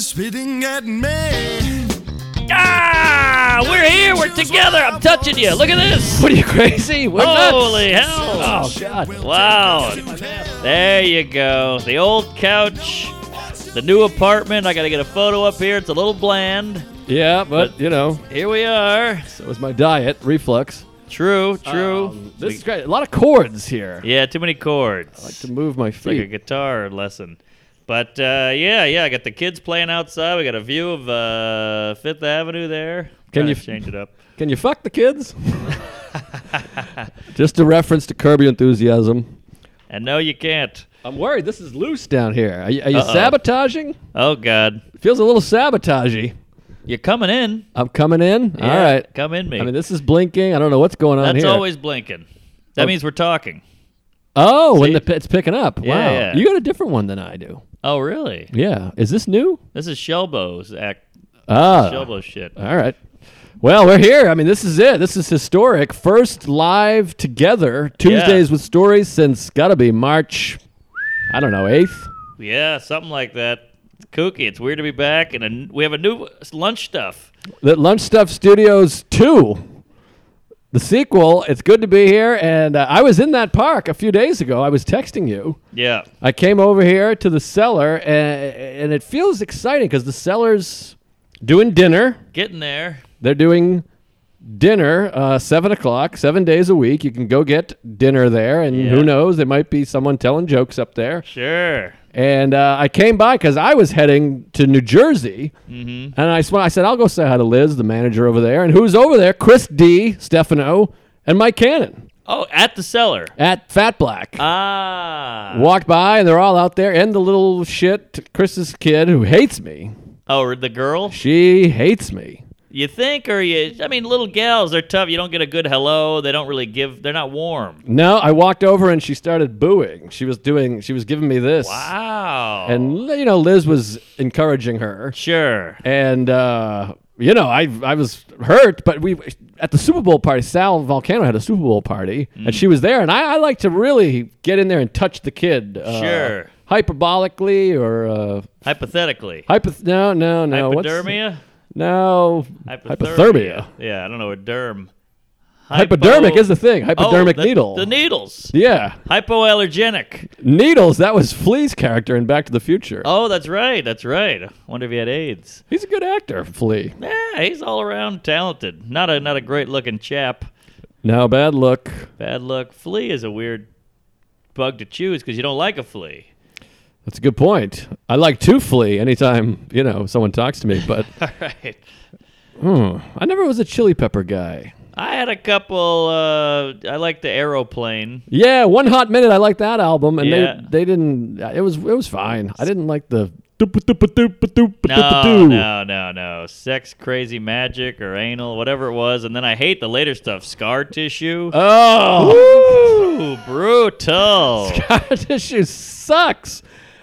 My radio is spitting at me. Ah! We're here. We're together. I'm touching you. Look at this. What are you crazy? We're nuts. Holy hell. Oh, God. Wow. There you go. The old couch. The new apartment. I got to get a photo up here. It's a little bland. Yeah, but, you know, Here we are. so was my diet, reflux. True, true. Um, this is great. A lot of chords here. yeah, too many chords. I like to move my It's like a feet. guitar lesson. But uh, yeah, yeah, I got the kids playing outside. We got a view of uh, Fifth Avenue there. Can you to change it up? Can you fuck the kids? Just a reference to Curb Your Enthusiasm. And no, you can't. I'm worried. This is loose down here. Are you, are you sabotaging? Oh God, It feels a little sabotagey. you're coming in. I'm coming in. Yeah, All right. come in me. I mean, this is blinking. I don't know what's going on That's here. always blinking. That Oh. means we're talking. oh, when See? the it's picking up. Yeah, wow. yeah. You got a different one than I do. Oh really? Yeah. Is this new? This is Shelbo's act. Ah. Shelbo shit. All right. Well, we're here. I mean, this is it. This is historic. First live together Tuesdays with stories since got to be March. I don't know eighth. Yeah, something like that. It's kooky. It's weird to be back, and a, we have a new lunch stuff. The Lunch Stuff Studios 2, the sequel. It's good to be here. And uh, I was in that park a few days ago. I was texting you. Yeah. I came over here to the cellar, and, and it feels exciting because the cellar's doing dinner. Getting there. They're doing dinner, uh, 7 o'clock, seven days a week. You can go get dinner there, and Yeah. who knows, there might be someone telling jokes up there. Sure. And uh, I came by because I was heading to New Jersey, Mm-hmm. and I, sw- I said, I'll go say hi to Liz, the manager over there. And who's over there? Chris Distefano, and Mike Cannon Oh, at the cellar. at Fat Black. Ah. Walked by, and they're all out there, and the little shit, Chris's kid, who hates me. Oh, the girl? She hates me. You think, or you? I mean, little gals, they're tough. You don't get a good hello. They don't really give. They're not warm. No, I walked over and she started booing. She was doing, she was giving me this. Wow. And, you know, Liz was encouraging her. sure. And uh, you know, I I was hurt, but we at the Super Bowl party. Sal Vulcano had a Super Bowl party, Mm. and she was there. And I, I like to really get in there and touch the kid. Uh, Sure. Hyperbolically or uh, Hypothetically. hypo. No, no, no. what's- Hypodermia. No. Hypothermia. Yeah, I don't know a derm. Hypodermic Hypo- is the thing. Hypodermic oh, the, needle. The needles. yeah, Hypoallergenic. needles. That was Flea's character in Back to the Future. Oh, that's right. That's right. Wonder if he had AIDS. He's a good actor, Flea. Yeah, he's all around talented. Not a not a great looking chap. No bad look. Bad luck. Flea is a weird bug to choose because you don't like a flea. That's a good point. I like to flee anytime you know someone talks to me, but All right. hmm, I never was a chili pepper guy. I had a couple. Uh, I like the aeroplane. Yeah, one hot minute. I like that album, and Yeah. they they didn't. It was it was fine. I didn't like the. No, no, no, no. Sex, crazy magic, or anal, whatever it was. And then I hate the later stuff. Scar tissue. Oh, Ooh, brutal. scar tissue sucks.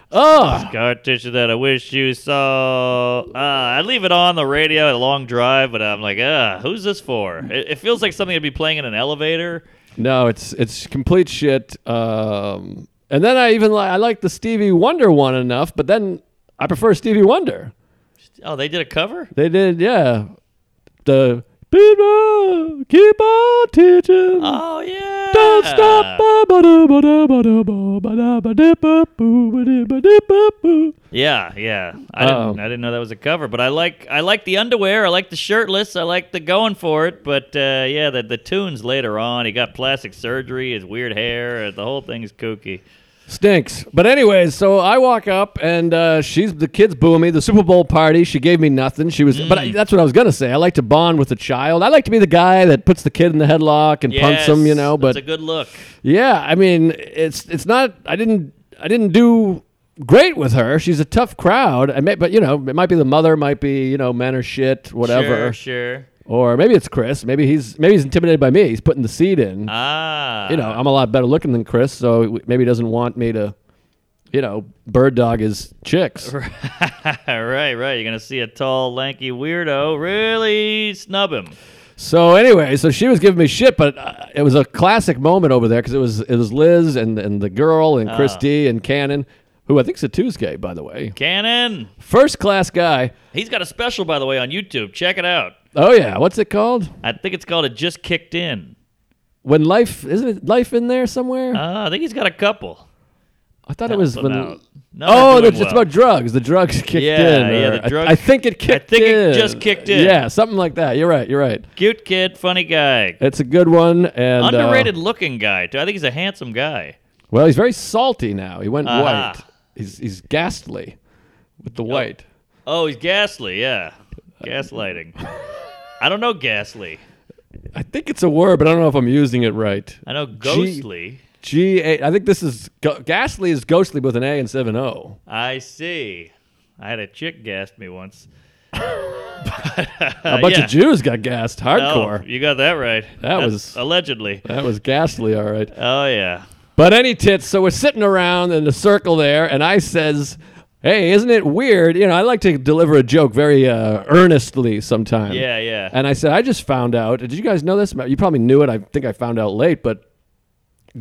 Oh, Scar tissue that I wish you saw. Uh, I leave it on the radio at a long drive, but I'm like, ah, who's this for? It, it feels like something to be playing in an elevator. no, it's it's complete shit. Um, and then I even like I like the Stevie Wonder one enough, but then I prefer Stevie Wonder. Oh, they did a cover? They did, yeah. The People, keep on teaching. Oh yeah. Don't stop. Yeah, yeah. I didn't, I didn't know that was a cover, but I like I like the underwear. I like the shirtless. I like the going for it. But uh, yeah, the the tunes later on. He got plastic surgery. His weird hair. The whole thing's kooky. Stinks. But anyways, so I walk up and uh, she's the kids booing me. The Super Bowl party, she gave me nothing. She was, but I, that's what I was gonna say. I like to bond with the child. I like to be the guy that puts the kid in the headlock and punts him, you know. But a good look. yeah, I mean, it's it's not. I didn't I didn't do great with her. She's a tough crowd. I may, but you know, it might be the mother, might be you know, men are shit, whatever. Sure, sure. Or maybe it's Chris. Maybe he's maybe he's intimidated by me. He's putting the seed in. Ah. you know, I'm a lot better looking than Chris, so maybe he doesn't want me to, you know, bird dog his chicks. right, right. You're gonna see a tall, lanky weirdo really snub him. So anyway, so she was giving me shit, but uh, it was a classic moment over there because it was it was Liz and and the girl and Chris Ah. D and Cannon, who I think's a Tuesday, by the way. Cannon. First class guy. He's got a special, by the way, on YouTube. Check it out. Oh yeah, what's it called? I think it's called "It Just Kicked In." When life isn't it life in there somewhere? Uh, I think he's got a couple. I thought it was when. out. No, oh, it's well. about drugs. The drugs kicked Yeah, in. yeah, the drugs- I, think it kicked I think in. it just kicked in. Yeah, something like that. You're right. You're right. Cute kid, funny guy, It's a good one and uh, underrated looking guy too. I think he's a handsome guy. well, he's very salty now. He went Uh-huh. white. He's he's ghastly with the oh. white. Oh, he's ghastly. Yeah, gaslighting. I don't know ghastly. I think it's a word, but I don't know if I'm using it right. I know ghostly. G A. I think this is go- ghastly is ghostly with an A instead of an O. I see. I had a chick gassed me once. A bunch yeah. of Jews got gassed oh, hardcore. Oh, you got that right. That That's was- allegedly. That was ghastly, all right. Oh yeah. But any tits, so we're sitting around in a circle there, and I says, "Hey, isn't it weird? You know, I like to deliver a joke very uh, earnestly sometimes." Yeah, yeah. And I said, "I just found out. Did you guys know this? You probably knew it. I think I found out late, but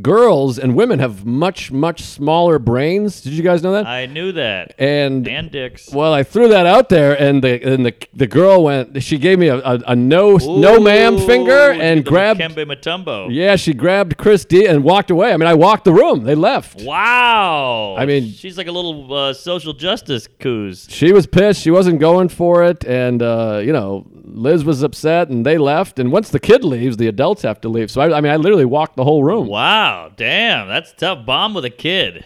girls and women have much, much smaller brains. Did you guys know that? I knew that. and And dicks. well, I threw that out there, and the and the the girl went. She gave me a, a, a no no ma'am finger and grabbed. Kembe Mutombo. Yeah, she grabbed Chris D and walked away. I mean, I walked the room. They left. Wow. I mean- she's like a little uh, social justice coos. She was pissed. She wasn't going for it, and uh, you know, Liz was upset, and they left. And once the kid leaves, the adults have to leave. So I, I mean, I literally walked the whole room. Wow. Damn. That's tough. Bomb with a kid.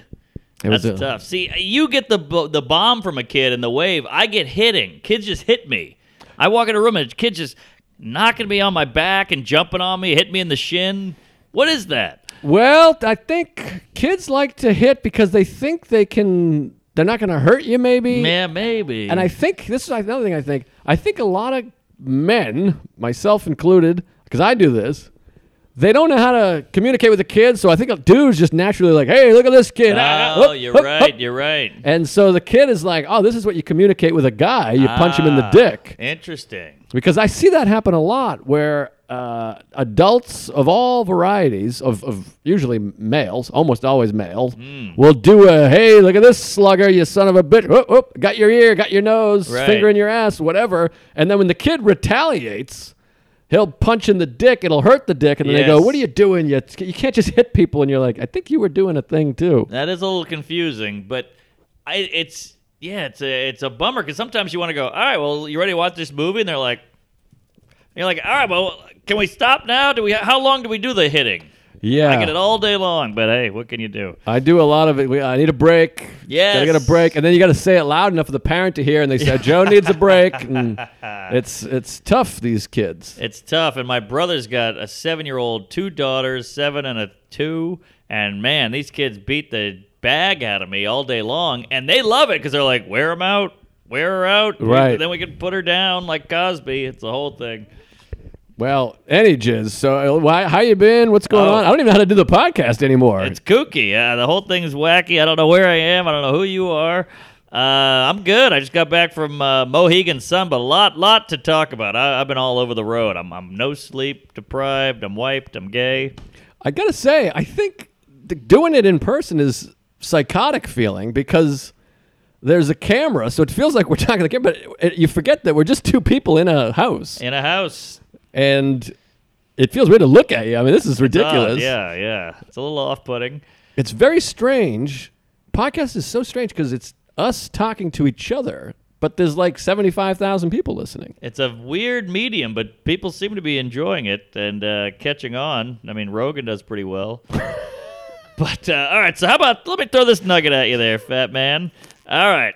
It That's a- tough. See, you get the the bomb from a kid and the wave. I get hitting. Kids just hit me. I walk in a room and kids just knocking me on my back and jumping on me, hit me in the shin. What is that? Well, I think kids like to hit because they think they can. They're not going to hurt you, maybe. Yeah, maybe. And I think this is another thing. I think I think a lot of men, myself included, because I do this. They don't know how to communicate with the kids, so I think a dudes just naturally like, "Hey, look at this kid." Ah, Oh, whoop, you're whoop, right. whoop. You're right. And so the kid is like, "Oh, this is what you communicate with a guy. You punch him in the Ah, dick." Interesting. Because I see that happen a lot, where uh, adults of all varieties, of, of usually males, almost always males, Hmm. will do a, "Hey, look at this slugger, you son of a bitch! Whoop, whoop, got your ear, got your nose, Right. finger in your ass, whatever." And then when the kid retaliates. He'll punch in the dick. It'll hurt the dick, and then they go, "What are you doing? You, you can't just hit people." And you're like, "I think you were doing a thing too." That is a little confusing, but I, it's yeah, it's a it's a bummer because sometimes you want to go, all right, well, you ready to watch this movie? And they're like, you're like, all right, well, can we stop now? Do we? How long do we do the hitting? Yeah, I get it all day long, but hey, what can you do? I do a lot of it. We, I need a break. Yes. I get a break, and then you got to say it loud enough for the parent to hear, and they say Joe needs a break. And it's it's tough. These kids. It's tough, and my brother's got a seven-year-old, two daughters, seven and a two, and man, these kids beat the bag out of me all day long, and they love it because they're like, wear them out, wear her out, Right. Then we can put her down like Cosby. It's the whole thing. Well, any jizz. So, uh, why, how you been? What's going Oh. on? I don't even know how to do the podcast anymore. It's kooky. Uh, the whole thing's wacky. I don't know where I am. I don't know who you are. Uh, I'm good. I just got back from uh, Mohegan Sun, but a lot, lot to talk about. I, I've been all over the road. I'm, I'm no sleep deprived. I'm wiped. I'm gay. I gotta say, I think doing it in person is psychotic feeling because there's a camera, so it feels like we're talking to the camera, but it, you forget that we're just two people in a house, In a house. And it feels weird to look at you. I mean, this is ridiculous. Yeah, yeah. It's a little off-putting. It's very strange. Podcast is so strange because it's us talking to each other, but there's like 75,000 people listening. It's a weird medium, but people seem to be enjoying it and uh, catching on. I mean, Rogan does pretty well. but uh, all right, so how about let me throw this nugget at you there, fat man. All right.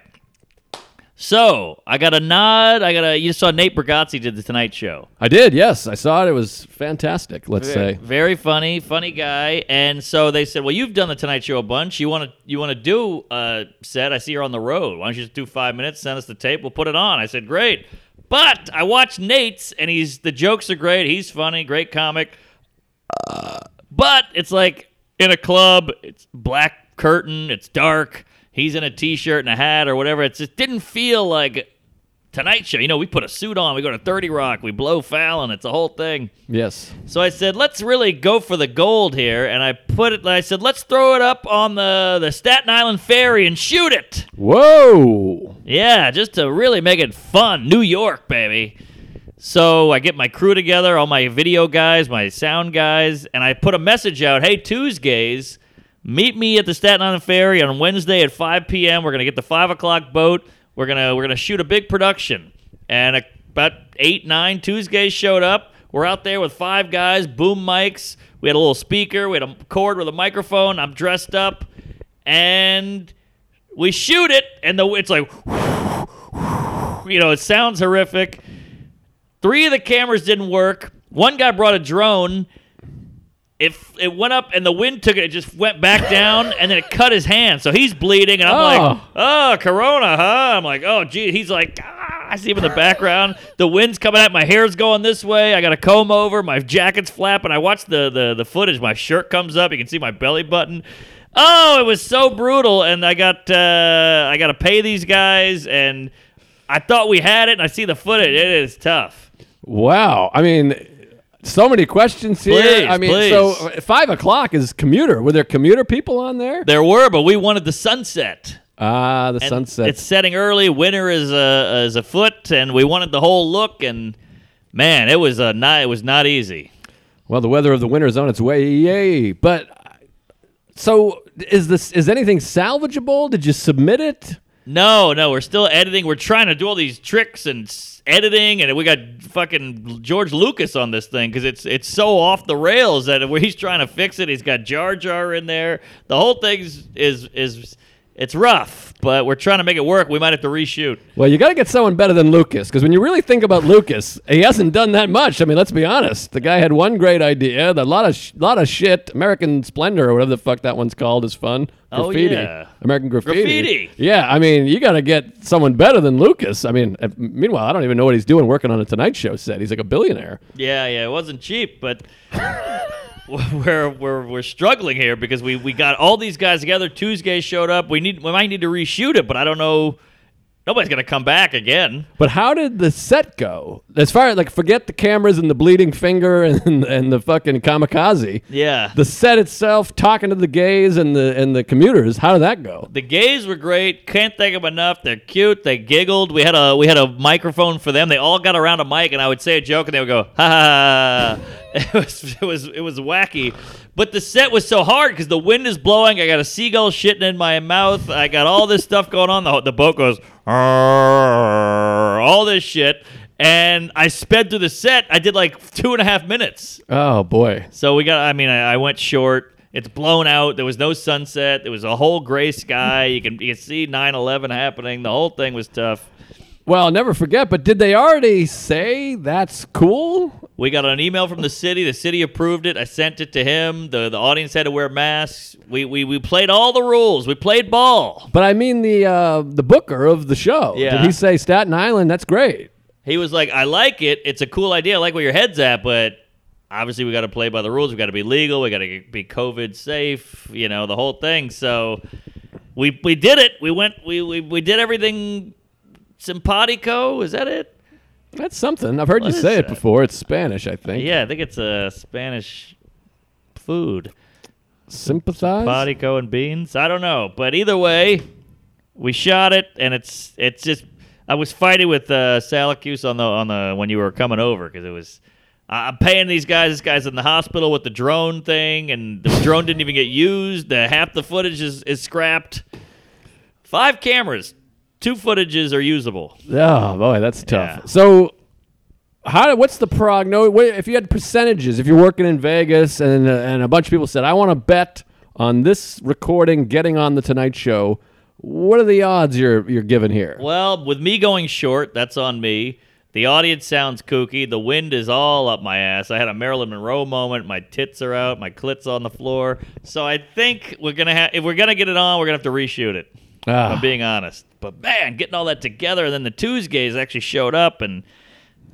So I got a nod. I got a. You saw Nate Bargatze did the Tonight Show. I did. Yes, I saw it. It was fantastic. Let's say. Very funny, funny guy. And so they said, "Well, you've done the Tonight Show a bunch. You want to you want to do a set? I see you're on the road. Why don't you just do five minutes? Send us the tape. We'll put it on." I said, "Great." But I watched Nate's, and he's the jokes are great. He's funny, great comic. Uh, but it's like in a club. It's black curtain. It's dark. He's in a t-shirt and a hat or whatever. It just didn't feel like Tonight Show. You know, we put a suit on. We go to Thirty Rock. We blow Fallon. It's a whole thing. Yes. So I said, let's really go for the gold here, and I put it. I said, let's throw it up on the the Staten Island Ferry and shoot it. Whoa. Yeah, just to really make it fun. New York, baby. So I get my crew together, all my video guys, my sound guys, and I put a message out. Hey, Tuesdays, meet me at the Staten Island Ferry on Wednesday at 5 p.m. We're gonna get the five o'clock boat. We're gonna we're gonna shoot a big production. And about eight nine Tuesdays showed up. We're out there with five guys, boom mics. We had a little speaker. We had a cord with a microphone. I'm dressed up, and we shoot it, and the it's like, you know, it sounds horrific. Three of the cameras didn't work. One guy brought a drone. It, it went up and the wind took it. It just went back down and then it cut his hand. So he's bleeding and I'm like, Oh. oh, Corona, huh? I'm like, oh, gee. He's like, ah. I see him in the background. The wind's coming at My hair's going this way. I got a comb over. My jacket's flapping. I watch the, the, the footage. My shirt comes up. You can see my belly button. Oh, it was so brutal. And I got uh, I got to pay these guys. And I thought we had it. And I see the footage. It is tough. Wow. I mean, so many questions here. Please, I mean, please. so uh, five o'clock is commuter. Were there commuter people on there? There were, but we wanted the sunset. Ah, the And sunset. It's setting early. Winter is a is afoot, and we wanted the whole look. And man, it was a not it was not easy. Well, the weather of the winter is on its way. Yay! But so is this is anything salvageable? Did you submit it? No, no, we're still editing. We're trying to do all these tricks and editing, and we got fucking George Lucas on this thing because it's it's so off the rails that he's trying to fix it. He's got Jar Jar in there. The whole thing is is it's rough, but we're trying to make it work. We might have to reshoot. Well, you got to get someone better than Lucas because when you really think about Lucas, he hasn't done that much. I mean, let's be honest. The guy had one great idea. The lot of sh- lot of shit. American Splendor or whatever the fuck that one's called is fun. Oh, yeah. American Graffiti. Graffiti. Yeah, I mean, you got to get someone better than Lucas. I mean, uh, meanwhile, I don't even know what he's doing working on a Tonight Show set. He's like a billionaire. Yeah, yeah, it wasn't cheap, but we're we're we're struggling here because we we got all these guys together. Tuesday showed up. We need we might need to reshoot it, but I don't know. Nobody's gonna come back again. But how did the set go? As far as like, forget the cameras and the bleeding finger and and the fucking kamikaze. Yeah. The set itself, talking to the gays and the and the commuters. How did that go? The gays were great. Can't thank them enough. They're cute. They giggled. We had a we had a microphone for them. They all got around a mic, and I would say a joke, and they would go ha ha. ha. It was it was it was wacky, but the set was so hard because the wind is blowing. I got a seagull shitting in my mouth. I got all this stuff going on. The, the boat goes all this shit, and I sped through the set. I did like two and a half minutes. Oh boy. So we got. I mean, I, I went short. It's blown out. There was no sunset. There was a whole gray sky. You can you can see 9/11 happening. The whole thing was tough. Well, never forget. But did they already say that's cool? We got an email from the city. The city approved it. I sent it to him. The the audience had to wear masks. We we, we played all the rules. We played ball. But I mean the uh, the booker of the show. Yeah. Did he say Staten Island? That's great. He was like, "I like it. It's a cool idea. I like where your head's at, but." Obviously, we got to play by the rules. We got to be legal. We got to be COVID safe. You know the whole thing. So, we we did it. We went. We we, we did everything. Simpatico. Is that it? That's something. I've heard What you say it that? before. It's Spanish, I think. Yeah, I think it's a Spanish food. Sympathize. Simpatico and beans. I don't know, but either way, we shot it, and it's it's just. I was fighting with uh, Salacuse on the on the when you were coming over because it was. I'm paying these guys. This guy's in the hospital with the drone thing, and the drone didn't even get used. The half the footage is, is scrapped. Five cameras, two footages are usable. Oh boy, that's tough. Yeah. So, how? What's the prognosis? What, if you had percentages, if you're working in Vegas and uh, and a bunch of people said, "I want to bet on this recording getting on the Tonight Show," What are the odds you're you're giving here? Well, with me going short, that's on me. The audience sounds kooky. The wind is all up my ass. I had a Marilyn Monroe moment. My tits are out. My clit's on the floor. So I think we're gonna have. If we're gonna get it on, we're gonna have to reshoot it. Ah. I'm being honest. But man, getting all that together, and then the Tuesdays actually showed up, and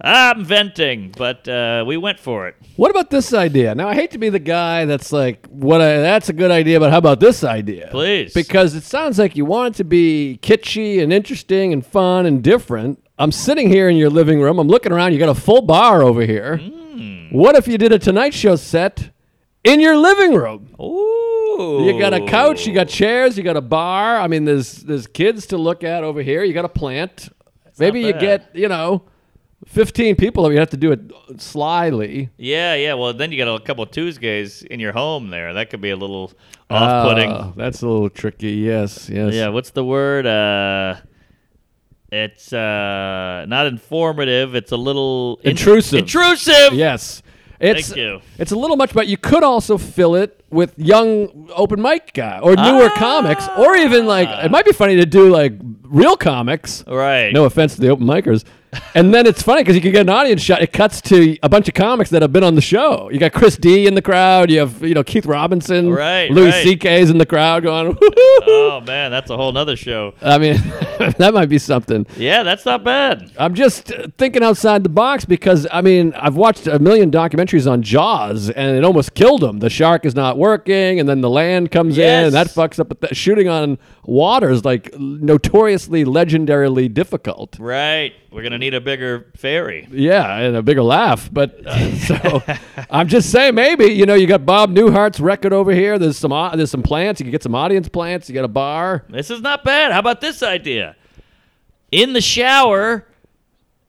I'm venting. But uh, we went for it. What about this idea? Now I hate to be the guy that's like, what? I, that's a good idea, but how about this idea? Please. because it sounds like you want it to be kitschy and interesting and fun and different. I'm sitting here in your living room. I'm looking around. You got a full bar over here. Hmm. What if you did a Tonight Show set in your living room? Ooh. You got a couch, you got chairs, you got a bar. I mean, there's there's kids to look at over here. You got a plant. Maybe you get you know, 15 people. You have to do it slyly. Yeah, yeah. Well, then you got a couple of Tuesdays in your home there. That could be a little off-putting. Ah, that's a little tricky. Yes, yes. Yeah, what's the word? Uh, it's uh, not informative. It's a little in- Intrusive. intrusive. Yes. It's, Thank you. It's a little much, but you could also fill it with young open mic guy or newer Ah. comics, or even like it might be funny to do like real comics. Right. No offense to the open micers. And then it's funny because you can get an audience shot. It cuts to a bunch of comics that have been on the show. You got Chris D in the crowd. You have you know Keith Robinson, Right, Louis right. C.K.'s in the crowd going. Oh man, that's a whole nother show. I mean, that might be something. Yeah, that's not bad. I'm just uh, thinking outside the box because I mean I've watched a million documentaries on Jaws and it almost killed him. The shark is not working, and then the land comes in, and that Yes. fucks up. But shooting on water is like notoriously, legendarily difficult. Right. We're gonna need a bigger ferry. Yeah, and a bigger laugh. But uh, so I'm just saying, maybe you know you got Bob Newhart's record over here. There's some au- there's some plants. You can get some audience plants. You got a bar. This is not bad. How about this idea? In the shower,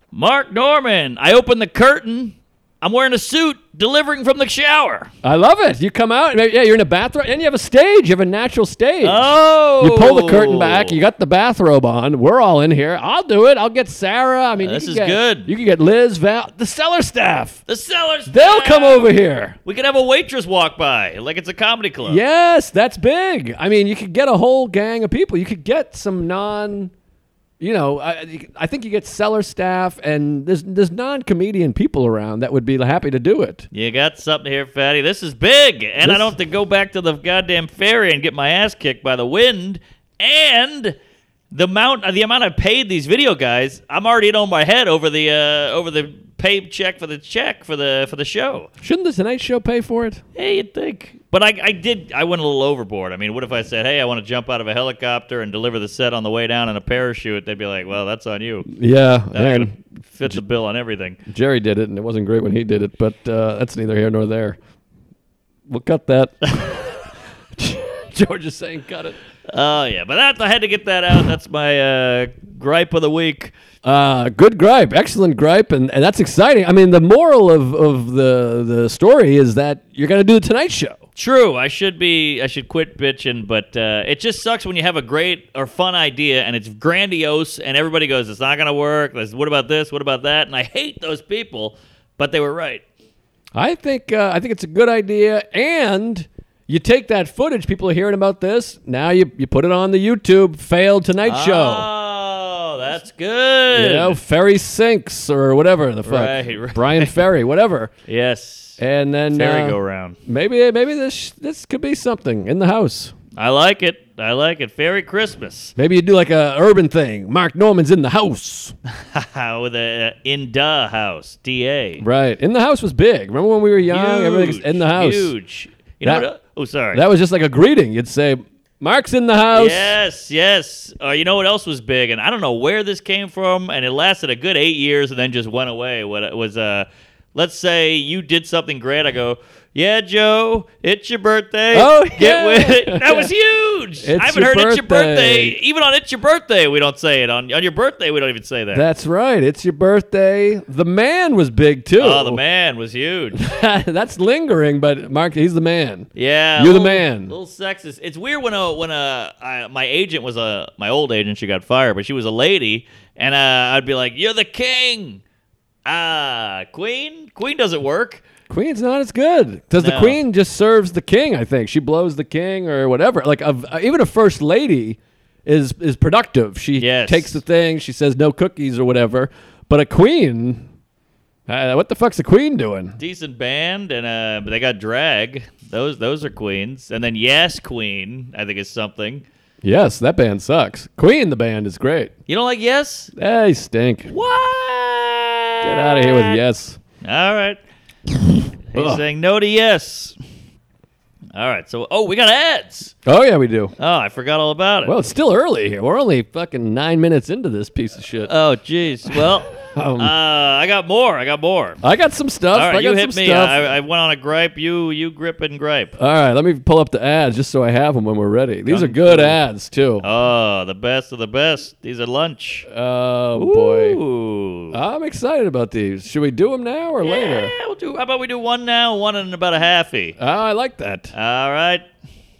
Mark Normand. I open the curtain. I'm wearing a suit, delivering from the shower. I love it. You come out, and yeah, you're in a bathrobe, and you have a stage. You have a natural stage. Oh, You pull the curtain back. You got the bathrobe on. We're all in here. I'll do it. I'll get Sarah. I mean, you This is get- good. You can get Liz, Val, the cellar staff. the cellars. They'll come over here. We could have a waitress walk by, like it's a comedy club. Yes, that's big. I mean, you could get a whole gang of people. You could get some non, you know, I, I think you get seller staff, and there's there's non comedian people around that would be happy to do it. You got something here, fatty. This is big, and I This- don't have to go back to the goddamn ferry and get my ass kicked by the wind. And the amount, the amount I paid these video guys, I'm already in on my head over the uh, over the paid check for the check for the for the show. Shouldn't the Tonight Show pay for it? Hey, you'd think. But I, I did. I went a little overboard. I mean, what if I said, "Hey, I want to jump out of a helicopter and deliver the set on the way down in a parachute"? They'd be like, "Well, that's on you. Yeah, man. gonna the bill on everything." Jerry did it, and it wasn't great when he did it, but uh, that's neither here nor there. We'll cut that. George is saying cut it. Oh yeah, but that I had to get that out. That's my uh, gripe of the week. Uh, good gripe, excellent gripe, and, and that's exciting. I mean, the moral of, of the the story is that you're going to do the Tonight Show. True, I should be. I should quit bitching, but uh, it just sucks when you have a great or fun idea and it's grandiose, and everybody goes, "It's not going to work." What about this? What about that? And I hate those people, but they were right. I think uh, I think it's a good idea, and you take that footage. People are hearing about this now. You you put it on the YouTube failed Tonight Show. Oh, that's good. You know, Ferry Sinks or whatever the fuck, Right, right. Bryan Ferry, whatever, Yes. And then Merry uh, go round. Maybe maybe this this could be something in the house. I like it. I like it. Fairy Christmas Maybe you do like a urban thing. Mark Normand's in the house. with a in da house. Da. Right. In the house was big. Remember when we were young? Everything's in the house. Huge. You know what? Oh, sorry. That was just like a greeting. You'd say, Mark's in the house. Yes, yes. Uh, you know what else was big, and I don't know where this came from, and it lasted a good eight years, and then just went away. What it was? Uh, let's say you did something great. I go, yeah, Joe, it's your birthday. Oh, get yeah. with it. That was huge. I haven't heard it's your birthday. birthday. Even on it's your birthday, we don't say it. On on your birthday, we don't even say that. That's right. It's your birthday. The man was big too. oh, the man was huge. That's lingering, but Mark, he's the man. Yeah, You're the little- man. Little sexist. It's weird when a when a I, my agent was a my old agent. She got fired, but she was a lady, and uh, I'd be like, "You're the king." Ah, queen. Queen doesn't work. Queen's not as good because the queen just serves the king. I think she blows the king or whatever. Like a, even a first lady is is productive. She Yes. takes the thing. She says no cookies or whatever. But a queen, uh, what the fuck's a queen doing? Decent band, and uh, but they got drag. Those those are queens, and then Yes Queen, I think is something. Yes, that band sucks. Queen, the band is great. You don't like Yes? They stink. What? Get out of here with yes. All right. He's saying no to yes. All right. So, oh, we got ads. Oh yeah, we do. Oh, I forgot all about it. Well, it's still early here. We're only fucking nine minutes into this piece of shit. oh, jeez. Well, Um, uh, I got more. I got more. I got some stuff. All right, I you got hit some me. stuff. I, I went on a gripe. You you grip and gripe. All right, let me pull up the ads just so I have them when we're ready. These are good ads too. Oh, the best of the best. These are lunch. Oh boy, I'm excited about these. Should we do them now or later? Yeah, we'll do. How about we do one now, one in about a halfie. Oh, I like that. All right.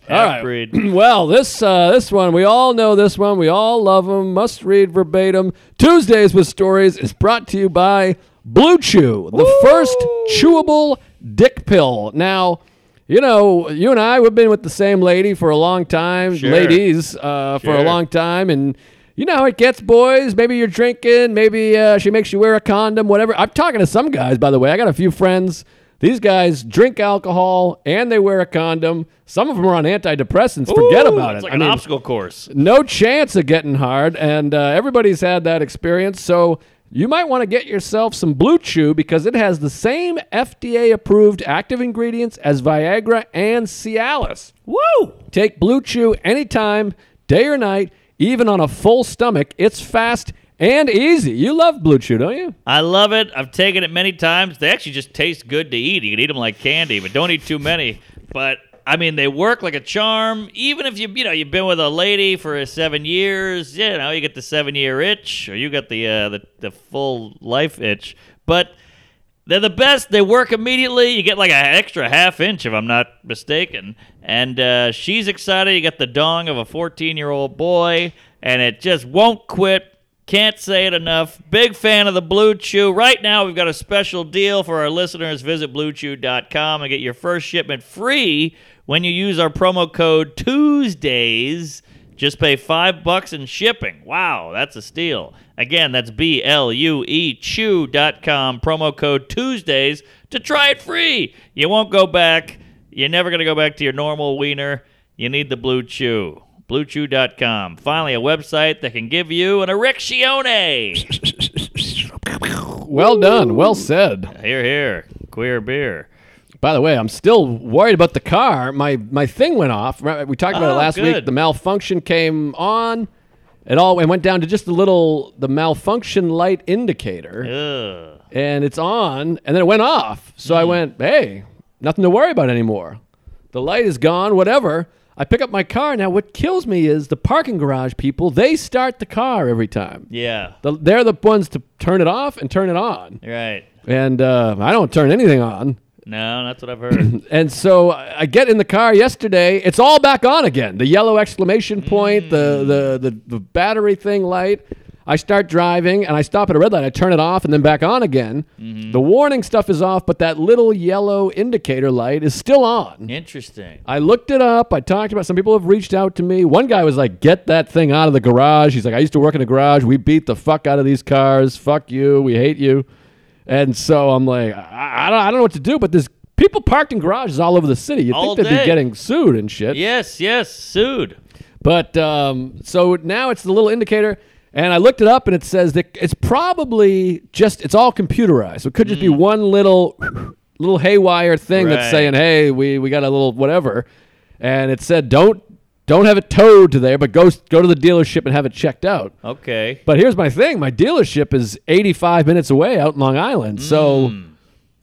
All right. Half-breed. well, this uh, this one we all know. This one we all love them. Must read verbatim. Tuesdays with Stories is brought to you by Blue Chew, the first chewable dick pill. Now. You know, you and I, we've been with the same lady for a long time, Sure. ladies, uh, for a long time, and you know how it gets, boys. Maybe you're drinking, maybe uh, she makes you wear a condom, whatever. I'm talking to some guys, by the way. I got a few friends. These guys drink alcohol and they wear a condom. Some of them are on antidepressants. Forget Ooh, about it's it. like I an mean, obstacle course. no chance of getting hard, and uh, everybody's had that experience. So you might want to get yourself some Blue Chew because it has the same FDA-approved active ingredients as Viagra and Cialis. Woo! Take Blue Chew anytime, day or night, even on a full stomach. It's fast and easy. You love Blue Chew, don't you? I love it. I've taken it many times. They actually just taste good to eat. You can eat them like candy, but don't eat too many. But I mean, they work like a charm. Even if you, you know, you've been with a lady for seven years, you know, you get the seven-year itch, or you got the uh, the the full life itch. But they're the best. They work immediately. You get like an extra half inch, if I'm not mistaken. And uh, she's excited. You got the dong of a 14 year old boy, and it just won't quit. Can't say it enough. Big fan of the Blue Chew. Right now, we've got a special deal for our listeners. Visit bluechew.com and get your first shipment free when you use our promo code Tuesdays. Just pay five bucks in shipping. Wow, that's a steal. Again, that's B L U E Chew.com, promo code Tuesdays to try it free. You won't go back. You're never going to go back to your normal wiener. You need the Blue Chew. BlueChew.com. Finally, a website that can give you an erection. Well done. Well said. Here, here. Queer beer. By the way, I'm still worried about the car. My my thing went off. We talked about it Oh, last week. The malfunction came on. It all it went down to just the little the malfunction light indicator, Ugh. and it's on, and then it went off. So Hmm. I went, hey, nothing to worry about anymore. The light is gone. Whatever. I pick up my car now. What kills me is the parking garage people. They start the car every time. Yeah. The, they're the ones to turn it off and turn it on, Right. and uh, I don't turn anything on. No, that's what I've heard. And so I I get in the car yesterday. It's all back on again. The yellow exclamation point, the, the, the, the battery thing light. I start driving and I stop at a red light. I turn it off and then back on again. The warning stuff is off, but that little yellow indicator light is still on. Interesting. I looked it up. I talked about some people have reached out to me. One guy was like, "Get that thing out of the garage." He's like, "I used to work in the garage. We beat the fuck out of these cars. Fuck you. We hate you." And so I'm like, I, I don't, I don't know what to do. But there's people parked in garages all over the city. You think they'd day. be getting sued and shit. Yes, yes, sued. But um, so now it's the little indicator, and I looked it up, and it says that it's probably just it's all computerized. So it could just be hmm. one little little haywire thing that's Right. saying, "Hey, we we got a little whatever," and it said, "Don't don't have it towed to there, but go go to the dealership and have it checked out." Okay. But here's my thing: my dealership is 85 minutes away out in Long Island, so. Hmm.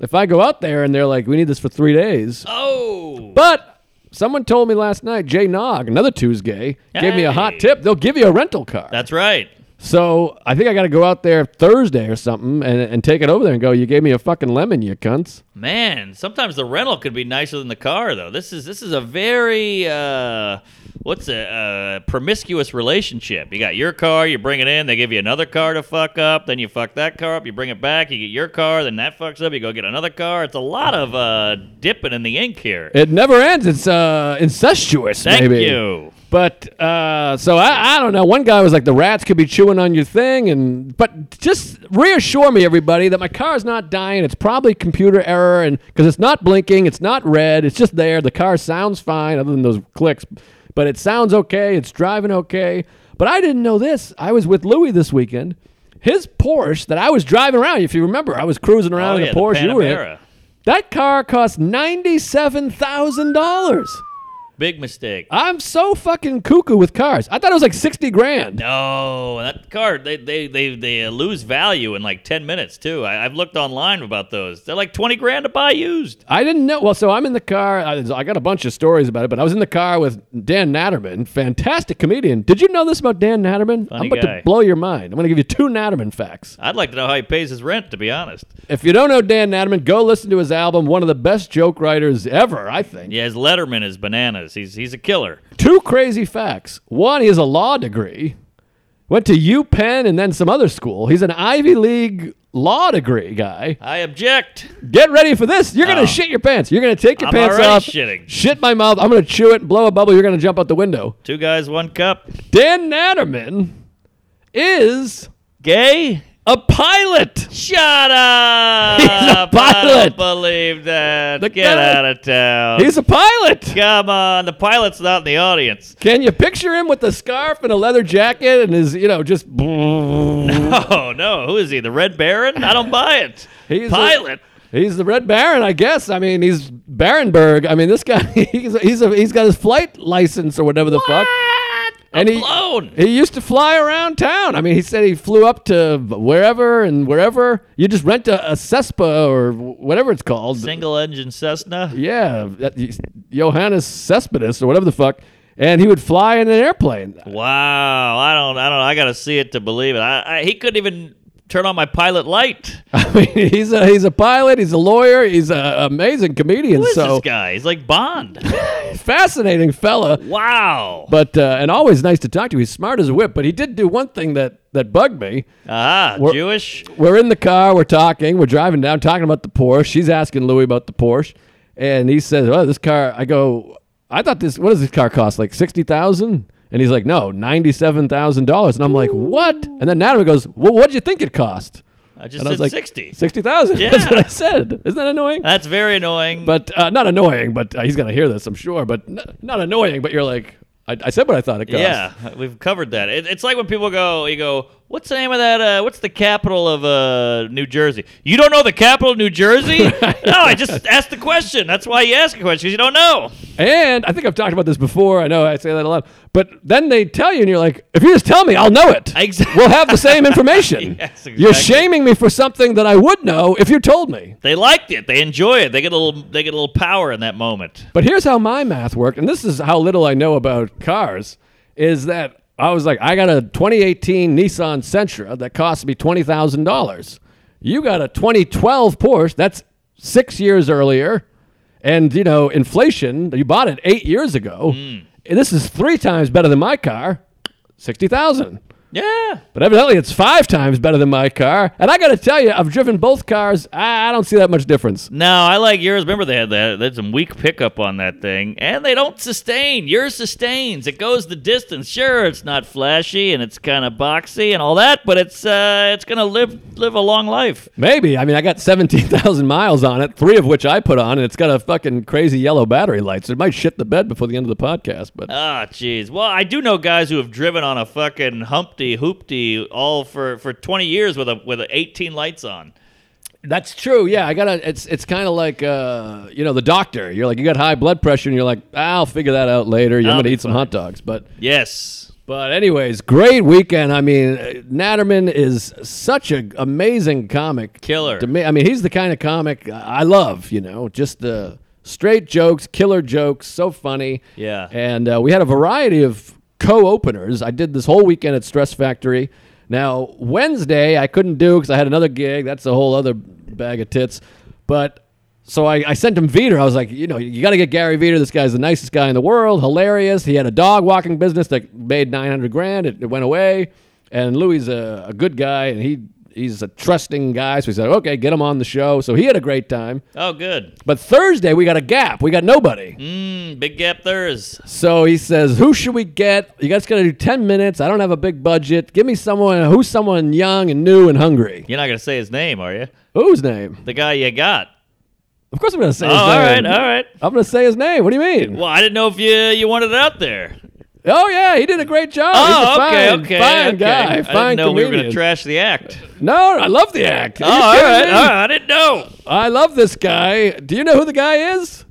If I go out there and they're like, "We need this for three days," Oh. but someone told me last night, Jay Nog, another Tuesday, gave me a hot Hey. tip. They'll give you a rental car. That's right. So I think I got to go out there Thursday or something and, and take it over there and go. You gave me a fucking lemon, you cunts. Man, sometimes the rental could be nicer than the car, though. This is this is a very uh, what's a uh, promiscuous relationship. You got your car, you bring it in, they give you another car to fuck up, then you fuck that car up, you bring it back, you get your car, then that fucks up, you go get another car. It's a lot of uh, dipping in the ink here. It never ends. It's uh, incestuous. Thank maybe. you. But uh, so I, I don't know. One guy was like, the rats could be chewing on your thing, and but just reassure me, everybody, that my car is not dying. It's probably computer error, and because it's not blinking, it's not red, it's just there. The car sounds fine, other than those clicks, but it sounds okay. It's driving okay. But I didn't know this. I was with Louis this weekend. His Porsche that I was driving around, if you remember, I was cruising around Oh, in yeah, a the Porsche. you were in. That car cost ninety-seven thousand dollars. Big mistake. I'm so fucking cuckoo with cars. I thought it was like sixty grand. No, that car they they they, they lose value in like ten minutes too. I, I've looked online about those. They're like twenty grand to buy used. I didn't know. Well, so I'm in the car. I, I got a bunch of stories about it, but I was in the car with Dan Natterman, fantastic comedian. Did you know this about Dan Natterman? Funny I'm about guy. to blow your mind. I'm going to give you two Natterman facts. I'd like to know how he pays his rent. To be honest, If you don't know Dan Natterman, go listen to his album. One of the best joke writers ever, I think. yeah, his Letterman is bananas. He's he's a killer. Two crazy facts. One, he has a law degree. Went to UPenn and then some other school. He's an Ivy League law degree guy. I object. Get ready for this. You're gonna Oh. shit your pants. You're gonna take your I'm pants already off. shitting. Shit my mouth. I'm gonna chew it, and blow a bubble. You're gonna jump out the window. Two guys, one cup. Dan Natterman is Gay. A pilot. Shut up! He's a pilot. I don't believe that. The Get guy- out of town. He's a pilot. Come on, the pilot's not in the audience. Can you picture him with a scarf and a leather jacket and his, you know, just Oh no, who is he? The Red Baron? I don't buy it. He's a- pilot. He's the Red Baron, I guess. I mean, he's Barenberg. I mean, this guy, he's a, he's a, he's got his flight license or whatever the fuck. And he- blown. He used to fly around town. I mean, he said he flew up to wherever and wherever. You just rent a, a Cespa or whatever it's called. Single engine Cessna. Yeah, that- Johannes Cespedes or whatever the fuck. And he would fly in an airplane. Wow, I don't, I don't. I got to see it to believe it. I, I, he couldn't even turn on my pilot light. I mean, he's a he's a pilot. He's a lawyer. He's an amazing comedian. Who is so this guy? He's like Bond. fascinating fella. wow. But uh, and always nice to talk to. He's smart as a whip. But he did do one thing that that bugged me. Ah, We're- Jewish. We're in the car. We're talking. We're driving down, talking about the Porsche. She's asking Louis about the Porsche, and he says, "Oh, this car." I go, "I thought this. What does this car cost? Like sixty thousand? And he's like, "No, ninety-seven thousand dollars." And I'm like, "What?" And then Natalie goes, "Well, what would you think it cost?" I just And I was said like, 60. Sixty thousand. Yeah. That's what I said. Isn't that annoying? That's very annoying. But uh, not annoying. But uh, he's gonna hear this, I'm sure. But n- not annoying. But you're like, I, I said what I thought it cost. yeah, we've covered that. It, it's like when people go, you go, what's the name of that? Uh, what's the capital of uh, New Jersey? You don't know the capital of New Jersey? no, I just asked the question. That's why you ask a question because you don't know. And I think I've talked about this before. I know I say that a lot. But then they tell you, and you're like, if you just tell me, I'll know it. Exactly. We'll have the same information. Yes, You're shaming me for something that I would know if you told me. They liked it. They enjoy it. They get a little. They get a little power in that moment. But here's how my math worked, and this is how little I know about cars, is that I was like, I got a 2018 Nissan Sentra that cost me $20,000. You got a 2012 Porsche that's six years earlier, and you know inflation. You bought it eight years ago. And this is three times better than my car, sixty thousand. Yeah. But evidently, it's five times better than my car. And I got to tell you, I've driven both cars. I, I don't see that much difference. No, I like yours. Remember they had that. They had some weak pickup on that thing, and they don't sustain. Yours sustains. It goes the distance. Sure, it's not flashy and it's kind of boxy and all that, but it's uh, it's gonna live live a long life. Maybe. I mean, I got 17,000 miles on it, three of which I put on, and it's got a fucking crazy yellow battery light. So it might shit the bed before the end of the podcast. But Ah, jeez. Well, I do know guys who have driven on a fucking Humpty Hoopty all for for 20 years with a with a 18 lights on. that's true. Yeah, I got to, it's, it's kind of like, uh, you know, the doctor. You're like, you got high blood pressure, and you're like, I'll figure that out later. I'm I'll going to eat some hot dogs. But, Yes. but, anyways, great weekend. I mean, uh, Natterman is such an amazing comic. Killer. To me, I mean, he's the kind of comic I love, you know, just the straight jokes, killer jokes, so funny. Yeah. And uh, we had a variety of co-openers. I did this whole weekend at Stress Factory. Now Wednesday I couldn't do because I had another gig. That's a whole other bag of tits. But so I, I sent him Vider. I was like, you know, you got to get Gary Vider. This guy's the nicest guy in the world. Hilarious. He had a dog walking business that made nine hundred grand. It, it went away. And Louis is a, a good guy, and he he's a trusting guy. So he said, okay, get him on the show. So he had a great time. Oh, good. But Thursday we got a gap. We got nobody. Mm, big gap there is. So he says, "Who should we get? You guys got to do ten minutes. I don't have a big budget. Give me someone who's someone young and new and hungry. You're not gonna say his name, are you? Whose name? The guy you got. Of course I'm going to say Oh, his all name. right, all right. I'm going to say his name. What do you mean? Well, I didn't know if you you wanted it out there. Oh yeah, he did a great job. Oh, He's a okay, fine, okay, fine okay. guy, I fine didn't know we were gonna trash the act. no, I love the act. Are Oh, all right, all right. I didn't know. I love this guy. Do you know who the guy is?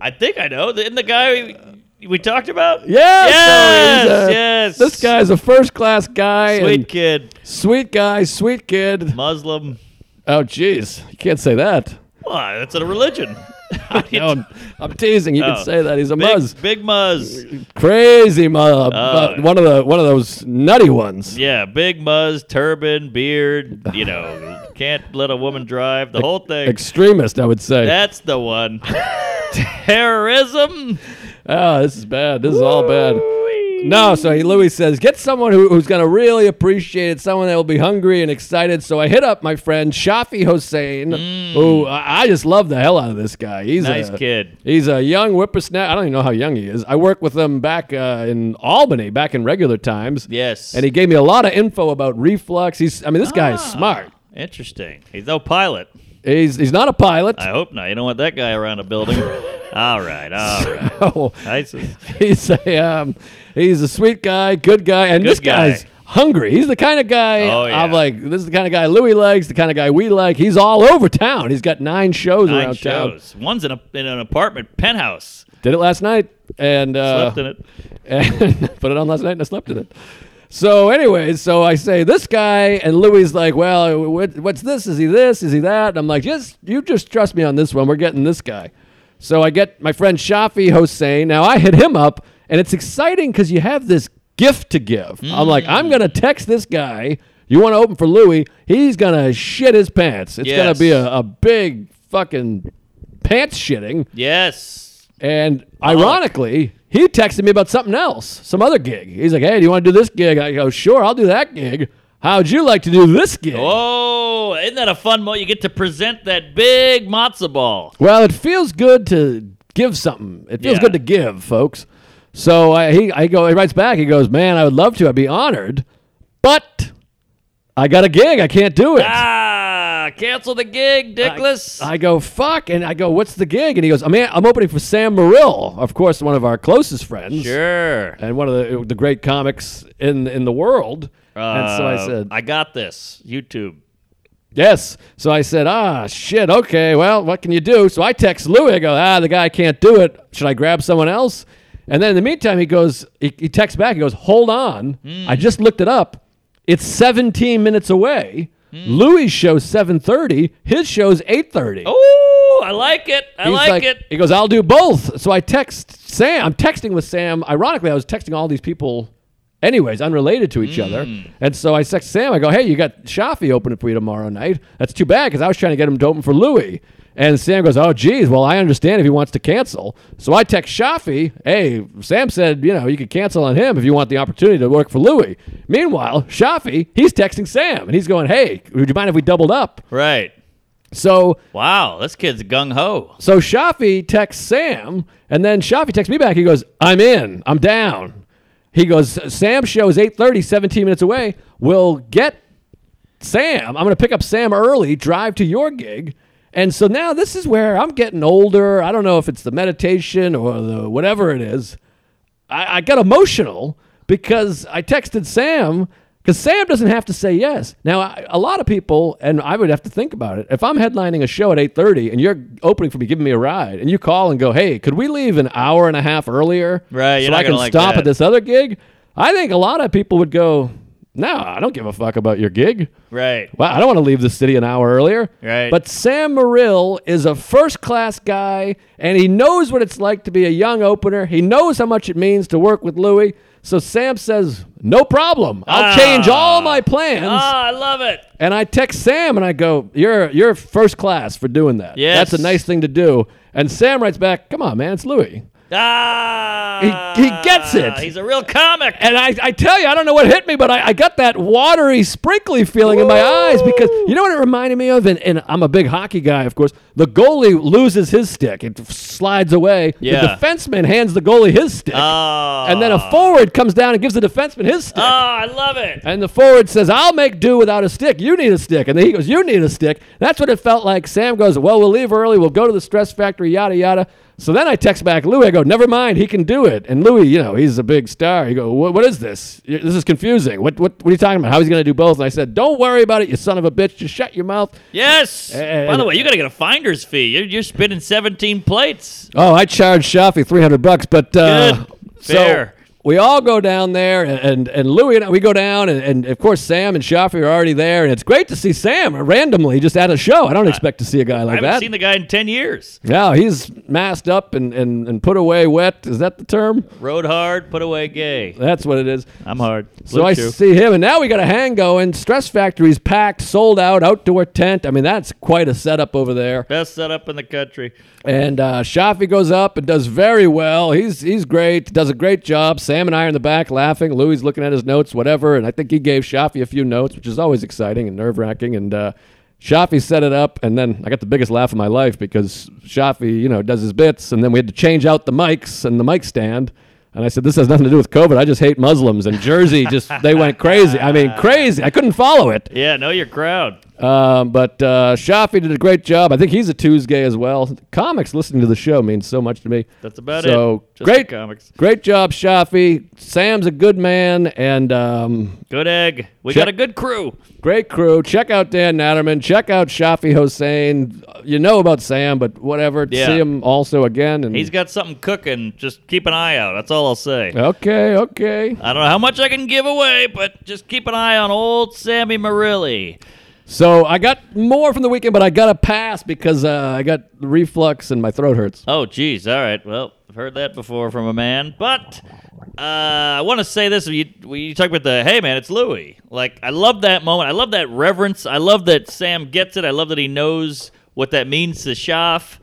I think I know. Isn't the guy we, we talked about? Yes, oh, Yes, so he's a- yes. This guy's a first class guy. Sweet kid, sweet guy, sweet kid. Muslim. Oh, jeez, you can't say that. Why? That's a religion. No, I'm, I'm teasing. You Oh. can say that. He's a Big, muzz. big muzz. Crazy muzz. Oh. But one of the one of those nutty ones. Yeah, big muzz, turban, beard. You know, can't let a woman drive. The whole thing. Extremist, I would say. That's the one. Terrorism. Oh, this is bad. This is all bad. No, so he, Louis says, get someone who, who's going to really appreciate it, someone that will be hungry and excited. So I hit up my friend Shafi Hossein, who I, I just love the hell out of this guy. He's Mm. Nice a, kid. He's a young whippersnapper. I don't even know how young he is. I worked with him back uh, in Albany, back in regular times. Yes. And he gave me a lot of info about reflux. He's, I mean, this guy is smart. Interesting. He's no pilot. He's, he's not a pilot. I hope not. You don't want that guy around a building. all right. All right. Nice. he's a um, he's a sweet guy, good guy, and Good this guy. guy's hungry. He's the kind of guy Oh, yeah. I'm like. This is the kind of guy Louis likes. The kind of guy we like. He's all over town. He's got nine shows Nine around town. One's in, a, in an apartment penthouse. Did it last night and uh, Slept in it. and put it on last night and I slept in it. So, anyways, so I say this guy, and Louis like, well, what, what's this? Is he this? Is he that? And I'm like, just you just trust me on this one. We're getting this guy. So I get my friend Shafi Hossein. Now I hit him up, and it's exciting because you have this gift to give. I'm like, I'm gonna mm. text this guy. You want to open for Louis? He's gonna shit his pants. It's gonna be a, a big fucking pants shitting. Yes. And oh. ironically, he texted me about something else, some other gig. He's like, "Hey, do you want to do this gig?" I go, "Sure, I'll do that gig." How'd you like to do this gig? Oh, isn't that a fun moment? You get to present that big matzo ball. Well, it feels good to give something. It feels Yeah. good to give, folks. So I, he, I go. He writes back. He goes, "Man, I would love to. I'd be honored, but I got a gig. I can't do it." Ah, cancel the gig, Dickless. I go, fuck. And I go, what's the gig? And he goes, I'm, I'm opening for Sam Morrill, of course, one of our closest friends. sure. And one of the, the great comics in, in the world. and so I Uh, said, I got this. YouTube. yes. So I said, ah, shit, okay, well, what can you do? So I text Louis. I go, ah, the guy can't do it. Should I grab someone else? And then in the meantime, he goes, he, he texts back. He goes, hold on. Hmm. I just looked it up. It's 17 minutes away. Hmm. Louis' show's 7.30. His show's 8.30. Oh, I like it. I He's like, it. He goes, I'll do both. So I text Sam. I'm texting with Sam. Ironically, I was texting all these people, anyways, unrelated to each other. Mm. And so I text Sam. I go, hey, you got Shafi opening for you tomorrow night. That's too bad because I was trying to get him to open for Louis. And Sam goes, oh, geez, well, I understand if he wants to cancel. So I text Shafi, hey, Sam said, you know, you could cancel on him if you want the opportunity to work for Louis. Meanwhile, Shafi, he's texting Sam and he's going, hey, would you mind if we doubled up? Right. So Wow, this kid's gung ho. so Shafi texts Sam, and then Shafi texts me back. He goes, I'm in. I'm down. He goes, "Sam's show is 8.30, 17 minutes away. We'll get Sam. I'm going to pick up Sam early, drive to your gig. And so now this is where I'm getting older. I don't know if it's the meditation or the whatever it is. I, I got emotional because I texted Sam because Sam doesn't have to say yes. Now, I, a lot of people, and I would have to think about it. If I'm headlining a show at 8:30 and you're opening for me, giving me a ride, and you call and go, "Hey, could we leave an hour and a half earlier, Right, so I can like stop that. at this other gig?" I think a lot of people would go, "No, I don't give a fuck about your gig." Right. Well, I don't want to leave the city an hour earlier. Right. But Sam Morrill is a first class guy, and he knows what it's like to be a young opener. He knows how much it means to work with Louis. So Sam says, No problem. I'll Ah. change all my plans. Ah, I love it. And I text Sam and I go, You're you're first class for doing that. Yes. That's a nice thing to do. And Sam writes back, Come on, man, it's Louis. Ah, He- he gets it. He's a real comic. And I, I tell you, I don't know what hit me, but I, I got that watery, sprinkly feeling in my eyes because you know what it reminded me of? And, and I'm a big hockey guy, of course. The goalie loses his stick, it slides away. Yeah. The defenseman hands the goalie his stick. Oh. and then a forward comes down and gives the defenseman his stick. Oh, I love it. And the forward says, I'll make do without a stick. You need a stick. And then he goes, You need a stick. That's what it felt like. Sam goes, Well, we'll leave early. We'll go to the stress factory, yada, yada. So then I text back Louis. I go, Never mind. He can do it. And Louis, you know, he's a big star. He go, What, what is this? This is confusing. What, what, what are you talking about? How he's going to do both? And I said, Don't worry about it, you son of a bitch. Just shut your mouth. Yes. And- By the way, you got to get a finder's fee. You're, you're spinning 17 plates. Oh, I charged Shafi 300 bucks, but uh, Good. so Fair. We all go down there, and and, and Louis and I, we go down, and, and of course Sam and Shafi are already there, and it's great to see Sam randomly just at a show. I don't expect to see a guy like that. I haven't that. seen the guy in 10 years. no, he's masked up and, and, and put away wet. Is that the term? Rode hard, put away gay. That's what it is. I'm hard. So I see him, and now we got a hang going. Stress Factory's packed, sold out, outdoor tent. I mean, that's quite a setup over there. Best setup in the country. And uh, Shafi goes up and does very well. He's he's great. Does a great job. Sam and I are in the back laughing. Louis looking at his notes, whatever. And I think he gave Shafi a few notes, which is always exciting and nerve wracking. And uh, Shafi set it up, and then I got the biggest laugh of my life because Shafi, you know, does his bits, and then we had to change out the mics and the mic stand. And I said, "This has nothing to do with COVID. I just hate Muslims." And Jersey just they went crazy. I mean, crazy. I couldn't follow it. Yeah, know your crowd. Um, but uh, Shafi did a great job. I think he's a Tuesday as well. Comics listening to the show means so much to me. That's about so, it. Just great, comics. great job, Shafi. Sam's a good man, and um, Good egg. We Check- got a good crew. great crew. Check out Dan Natterman. Check out Shafi Hossein. You know about Sam, but whatever. Yeah. See him also again. And He's got something cooking. Just keep an eye out. That's all I'll say. okay, okay. I don't know how much I can give away, but just keep an eye on old Sammy Marilli. So I got more from the weekend, but I got a pass because uh, I got reflux and my throat hurts. Oh, geez. All right. Well, I've heard that before from a man. But uh, I want to say this. You, you talk about the, hey, man, it's Louis. Like, I love that moment. I love that reverence. I love that Sam gets it. I love that he knows what that means to Schaff.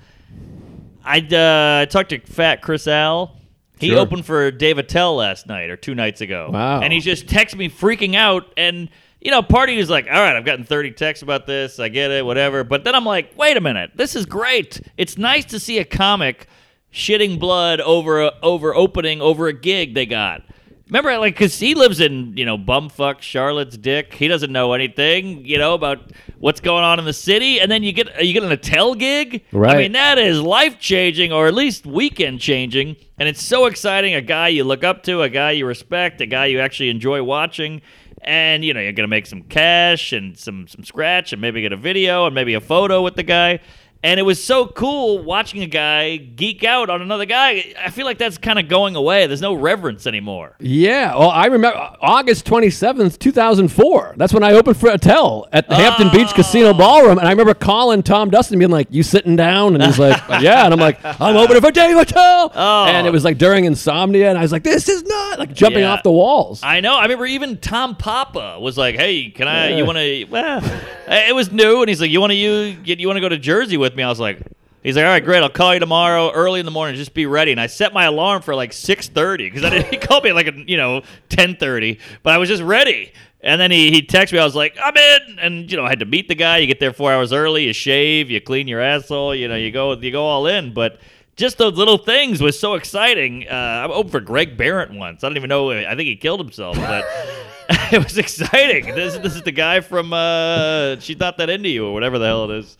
I, uh, I talked to Fat Chris Al. He Sure. opened for Dave Attell last night or two nights ago. Wow. And he just texted me freaking out. And, you know, part of was like, all right, I've gotten 30 texts about this. I get it, whatever. But then I'm like, wait a minute. This is great. It's nice to see a comic shitting blood over a, over opening over a gig they got. Remember, like, because he lives in, you know, bumfuck Charlotte's dick. He doesn't know anything, you know, about what's going on in the city. And then you get you get an Attell gig. Right. I mean, that is life changing, or at least weekend changing. And it's so exciting. A guy you look up to, a guy you respect, a guy you actually enjoy watching. And you know you're gonna make some cash and some some scratch, and maybe get a video and maybe a photo with the guy. And it was so cool watching a guy geek out on another guy. I feel like that's kind of going away. There's no reverence anymore. Yeah, well, I remember uh, August 27th, 2004. That's when I opened for Attell at the Hampton Beach Oh. Casino Ballroom. And I remember calling Tom Dustin being like, You sitting down? And he's like, Yeah. And I'm like, I'm opening for Dave Attell. Oh. And it was like during insomnia. And I was like, This is not like jumping Yeah. off the walls. I know. I remember even Tom Papa was like, "Hey, can I? Yeah. You want to?" Well, it was new, and he's like, "You want to you get you want to go to Jersey with me?" I was like. He's like, all right, great. I'll call you tomorrow early in the morning. Just be ready. And I set my alarm for like six thirty because he called me like a, you know ten thirty, but I was just ready. And then he he texted me. I was like, I'm in. And you know, I had to meet the guy. You get there four hours early. You shave. You clean your asshole. You know, you go you go all in. But just those little things was so exciting. Uh, I opened for Greg Behrendt once. I don't even know. I think he killed himself, but it was exciting. This, this is the guy from uh, She's Not That Into You or whatever the hell it is.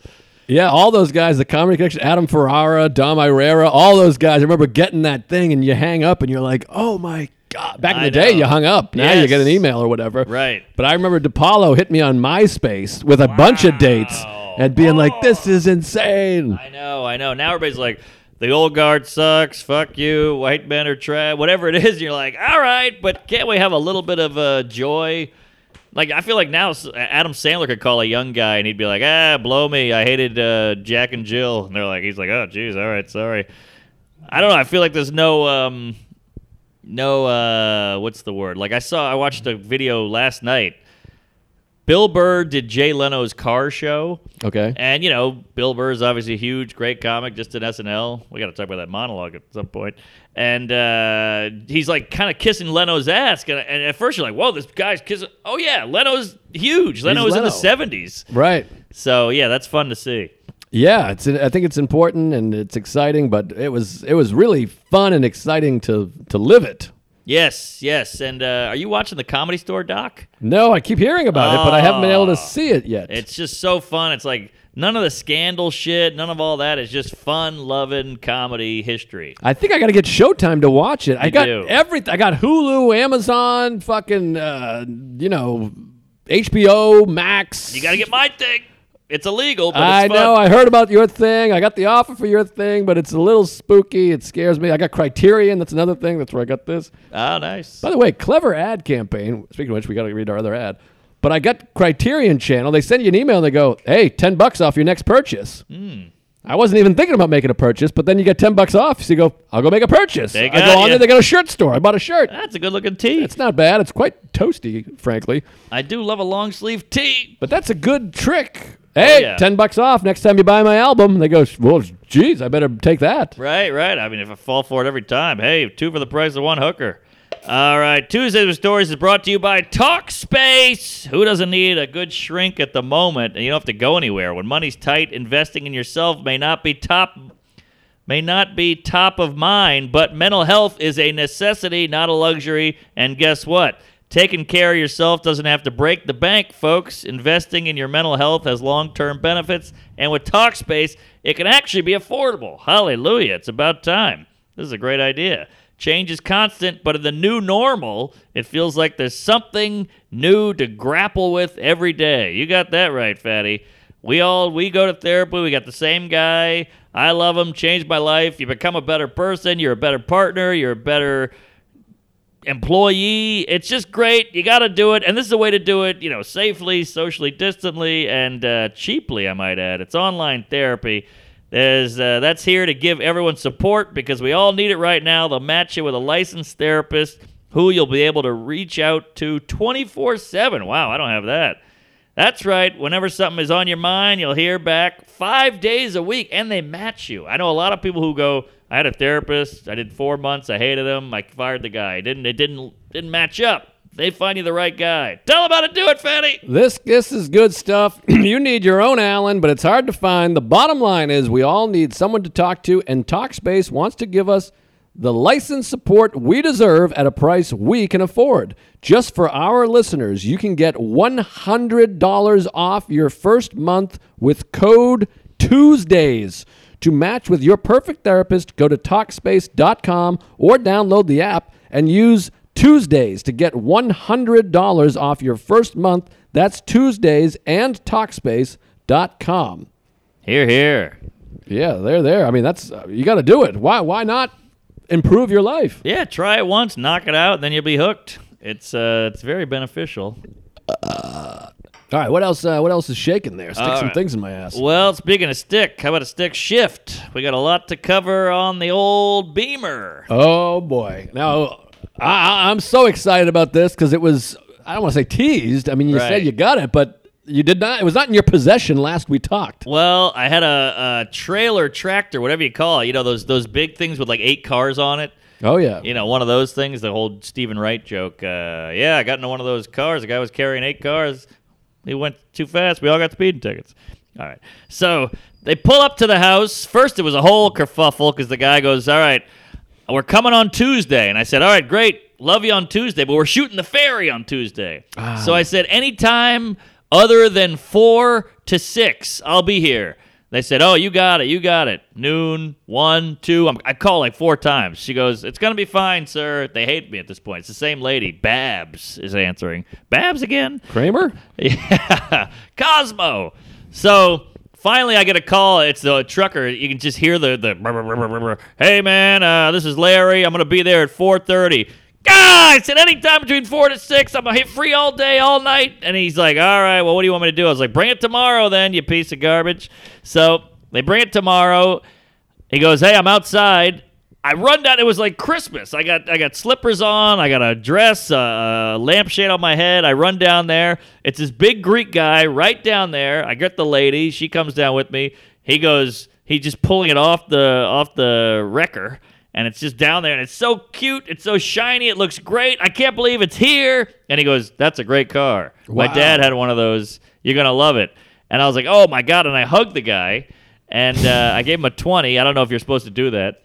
Yeah, all those guys, the comedy connection, Adam Ferrara, Dom Irrera, all those guys. I remember getting that thing and you hang up and you're like, Oh my God. Back in I the day, know. you hung up. Now you Yes. get an email or whatever. Right. But I remember DePaulo hit me on MySpace with a bunch of dates and being like, "This is insane." I know, I know. Now everybody's like, the old guard sucks. Fuck you. White men are trash. Whatever it is, you're like, all right, but can't we have a little bit of uh, joy? Like I feel like now Adam Sandler could call a young guy and he'd be like, ah, blow me. I hated uh, Jack and Jill, and they're like, he's like, oh, geez, all right, sorry. I don't know. I feel like there's no, um, no, uh, what's the word? Like I saw, I watched a video last night Bill Burr did Jay Leno's car show. Okay. And, you know, Bill Burr is obviously a huge, great comic, just in SNL. We got to talk about that monologue at some point. And uh, he's like kind of kissing Leno's ass. And, and at first you're like, whoa, this guy's kissing. Oh, yeah, Leno's huge. Leno was in the 70s. Right. So, yeah, that's fun to see. Yeah, it's. I think it's important and it's exciting, but it was it was really fun and exciting to to live it. Yes, yes. And uh, are you watching the Comedy Store doc? No, I keep hearing about it, but I haven't been able to Oh. see it yet. It's just so fun. It's like none of the scandal shit, none of all that. It's just fun, loving comedy history. I think I got to get Showtime to watch it. I got do. everything. I got Hulu, Amazon, fucking, uh, you know, HBO Max. You got to get my thing. It's illegal, but I it's fun. know. I heard about your thing. I got the offer for your thing, but it's a little spooky. It scares me. I got Criterion. That's another thing. That's where I got this. Oh, nice. By the way, clever ad campaign. Speaking of which, we got to read our other ad. But I got Criterion Channel. They send you an email. and They go, "Hey, ten bucks off your next purchase." Hmm. I wasn't even thinking about making a purchase, but then you get ten bucks off. So you go, "I'll go make a purchase." They I go on ya. there. They got a shirt store. I bought a shirt. That's a good looking tee. It's not bad. It's quite toasty, frankly. I do love a long sleeve tee. But that's a good trick. Hey, Oh, yeah. ten bucks off next time you buy my album. They go, well, geez, I better take that. Right, right. I mean, if I fall for it every time, hey, two for the price of one hooker. All right, Tuesdays with Stories is brought to you by Talkspace. Who doesn't need a good shrink at the moment? And you don't have to go anywhere. When money's tight, investing in yourself may not be top may not be top of mind, but mental health is a necessity, not a luxury. And guess what? Taking care of yourself doesn't have to break the bank, folks. Investing in your mental health has long term benefits. And with Talkspace, it can actually be affordable. Hallelujah. It's about time. This is a great idea. Change is constant, but in the new normal, it feels like there's something new to grapple with every day. You got that right, Fatty. We all we go to therapy. We got the same guy. I love him. Changed my life. You become a better person. You're a better partner. You're a better employee. It's just great. You got to do it, and this is a way to do it. You know, safely, socially distantly, and uh, cheaply. I might add. It's online therapy. There's uh, that's here to give everyone support because we all need it right now. They'll match you with a licensed therapist who you'll be able to reach out to 24 7. Wow, I don't have that. That's right. Whenever something is on your mind, you'll hear back five days a week, and they match you. I know a lot of people who go, "I had a therapist. I did four months. I hated him. I fired the guy. It didn't it didn't didn't match up." They find you the right guy. Tell them how to do it, Fanny. This this is good stuff. you need your own Allen, but it's hard to find. The bottom line is we all need someone to talk to, and Talkspace wants to give us the license support we deserve at a price we can afford. Just for our listeners, you can get $100 off your first month with code Tuesdays. To match with your perfect therapist, go to Talkspace.com or download the app and use Tuesdays to get $100 off your first month. That's Tuesdays and Talkspace.com. Here, here. Yeah, they're there. I mean, that's uh, you got to do it. Why why not improve your life? Yeah, try it once, knock it out, then you'll be hooked. It's uh, it's very beneficial. All right, what else uh, what else is shaking there? Stick All some right. things in my ass. Well, speaking of stick, how about a stick shift? We got a lot to cover on the old Beamer. Oh boy. Now I, I- I'm so excited about this cuz it was I don't want to say teased. I mean, you Right. said you got it, but you did not it was not in your possession last we talked. Well, I had a, a trailer tractor, whatever you call it. You know those those big things with like eight cars on it. Oh yeah. You know, one of those things. The whole Stephen Wright joke. Uh, yeah, I got into one of those cars. The guy was carrying eight cars. He went too fast. We all got speeding tickets. All right. So they pull up to the house. First, it was a whole kerfuffle because the guy goes, "All right, we're coming on Tuesday," and I said, "All right, great, love you on Tuesday, but we're shooting the ferry on Tuesday." So ah. I said, "Anytime other than four to six, I'll be here." They said, "Oh, you got it, you got it. Noon, one, two. I'm, I call like four times." She goes, "It's gonna be fine, sir." They hate me at this point. It's the same lady. Babs is answering. Babs again. Kramer? Yeah, Cosmo. So finally, I get a call. It's the trucker. You can just hear the the. Hey man, uh, this is Larry. I'm gonna be there at 4:30. Guys, at any time between four to six, I'm hit free all day, all night. And he's like, "All right, well, what do you want me to do?" I was like, "Bring it tomorrow, then, you piece of garbage." So they bring it tomorrow. He goes, "Hey, I'm outside." I run down. It was like Christmas. I got I got slippers on. I got a dress, a, lampshade on my head. I run down there. It's this big Greek guy right down there. I get the lady. She comes down with me. He goes. He's just pulling it off the off the wrecker, and it's just down there, and it's so cute. It's so shiny. It looks great. I can't believe it's here. And he goes, "That's a great car. My dad had one of those. You're gonna love it." And I was like, "Oh my god!" And I hugged the guy, and uh, I gave him a twenty. I don't know if you're supposed to do that.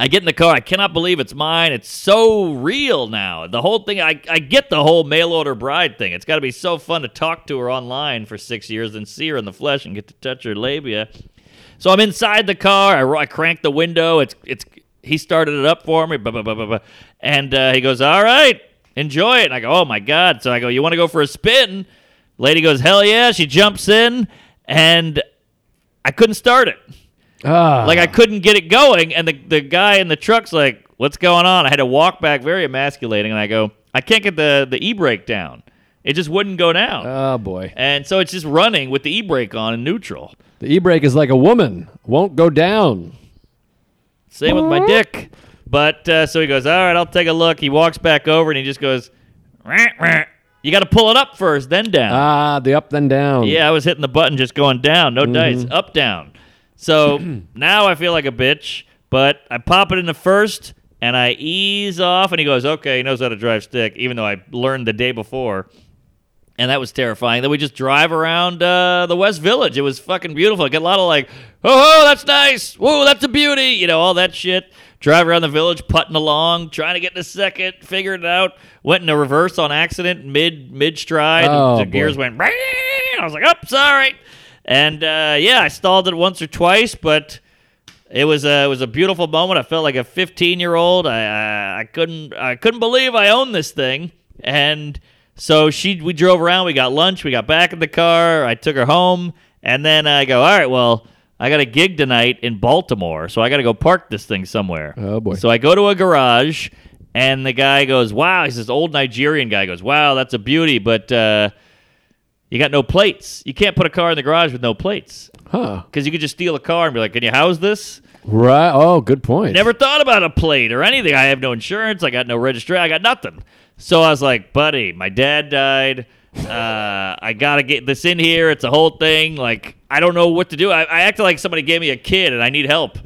I get in the car. I cannot believe it's mine. It's so real now. The whole thing, I, I get the whole mail order bride thing. It's got to be so fun to talk to her online for six years and see her in the flesh and get to touch her labia. So I'm inside the car. I, I crank the window. It's it's he started it up for me. Blah, blah, blah, blah, blah. And uh, he goes, "All right, enjoy it." And I go, "Oh my god!" So I go, "You want to go for a spin?" Lady goes, "Hell yeah!" She jumps in, and I couldn't start it. Ah, Like I couldn't get it going, and the the guy in the truck's like, "What's going on?" I had to walk back, very emasculating, and I go, "I can't get the the e brake down. It just wouldn't go down." oh boy. and so it's just running with the e brake on in neutral. The e-brake is like a woman. Won't go down. Same with my dick. But uh, so he goes, "All right, I'll take a look." He walks back over and he just goes, "Rah, rah." "You got to pull it up first, then down." Ah, the up then down. Yeah, I was hitting the button just going down, no dice, up down. So now I feel like a bitch, but I pop it in the first and I ease off, and he goes, "Okay, he knows how to drive stick," even though I learned the day before. And that was terrifying. Then we just drive around uh, the West Village. It was fucking beautiful. I get a lot of like, oh, that's nice. Whoa, that's a beauty. You know, all that shit. Drive around the village, putting along, trying to get in a second, figured it out. Went in a reverse on accident mid mid stride. Oh, the boy. gears went. "Bang!" I was like, "Oh, sorry." And uh, yeah, I stalled it once or twice, but it was a it was a beautiful moment. I felt like a 15 year old. I, I I couldn't I couldn't believe I owned this thing. And so she we drove around. We got lunch. We got back in the car. I took her home, and then I go, all right, well. I got a gig tonight in Baltimore, so I got to go park this thing somewhere. Oh, boy. So I go to a garage, and the guy goes, "Wow!" He's this old Nigerian guy. Goes, "Wow, that's a beauty, but uh, you got no plates. You can't put a car in the garage with no plates Huh. because you could just steal a car and be like, "Can you house this?" Right. Oh, good point. Never thought about a plate or anything. I have no insurance. I got no registration. I got nothing. So I was like, buddy, my dad died. Uh, I gotta get this in here. It's a whole thing. Like, I don't know what to do. I, I acted like somebody gave me a kid and I need help.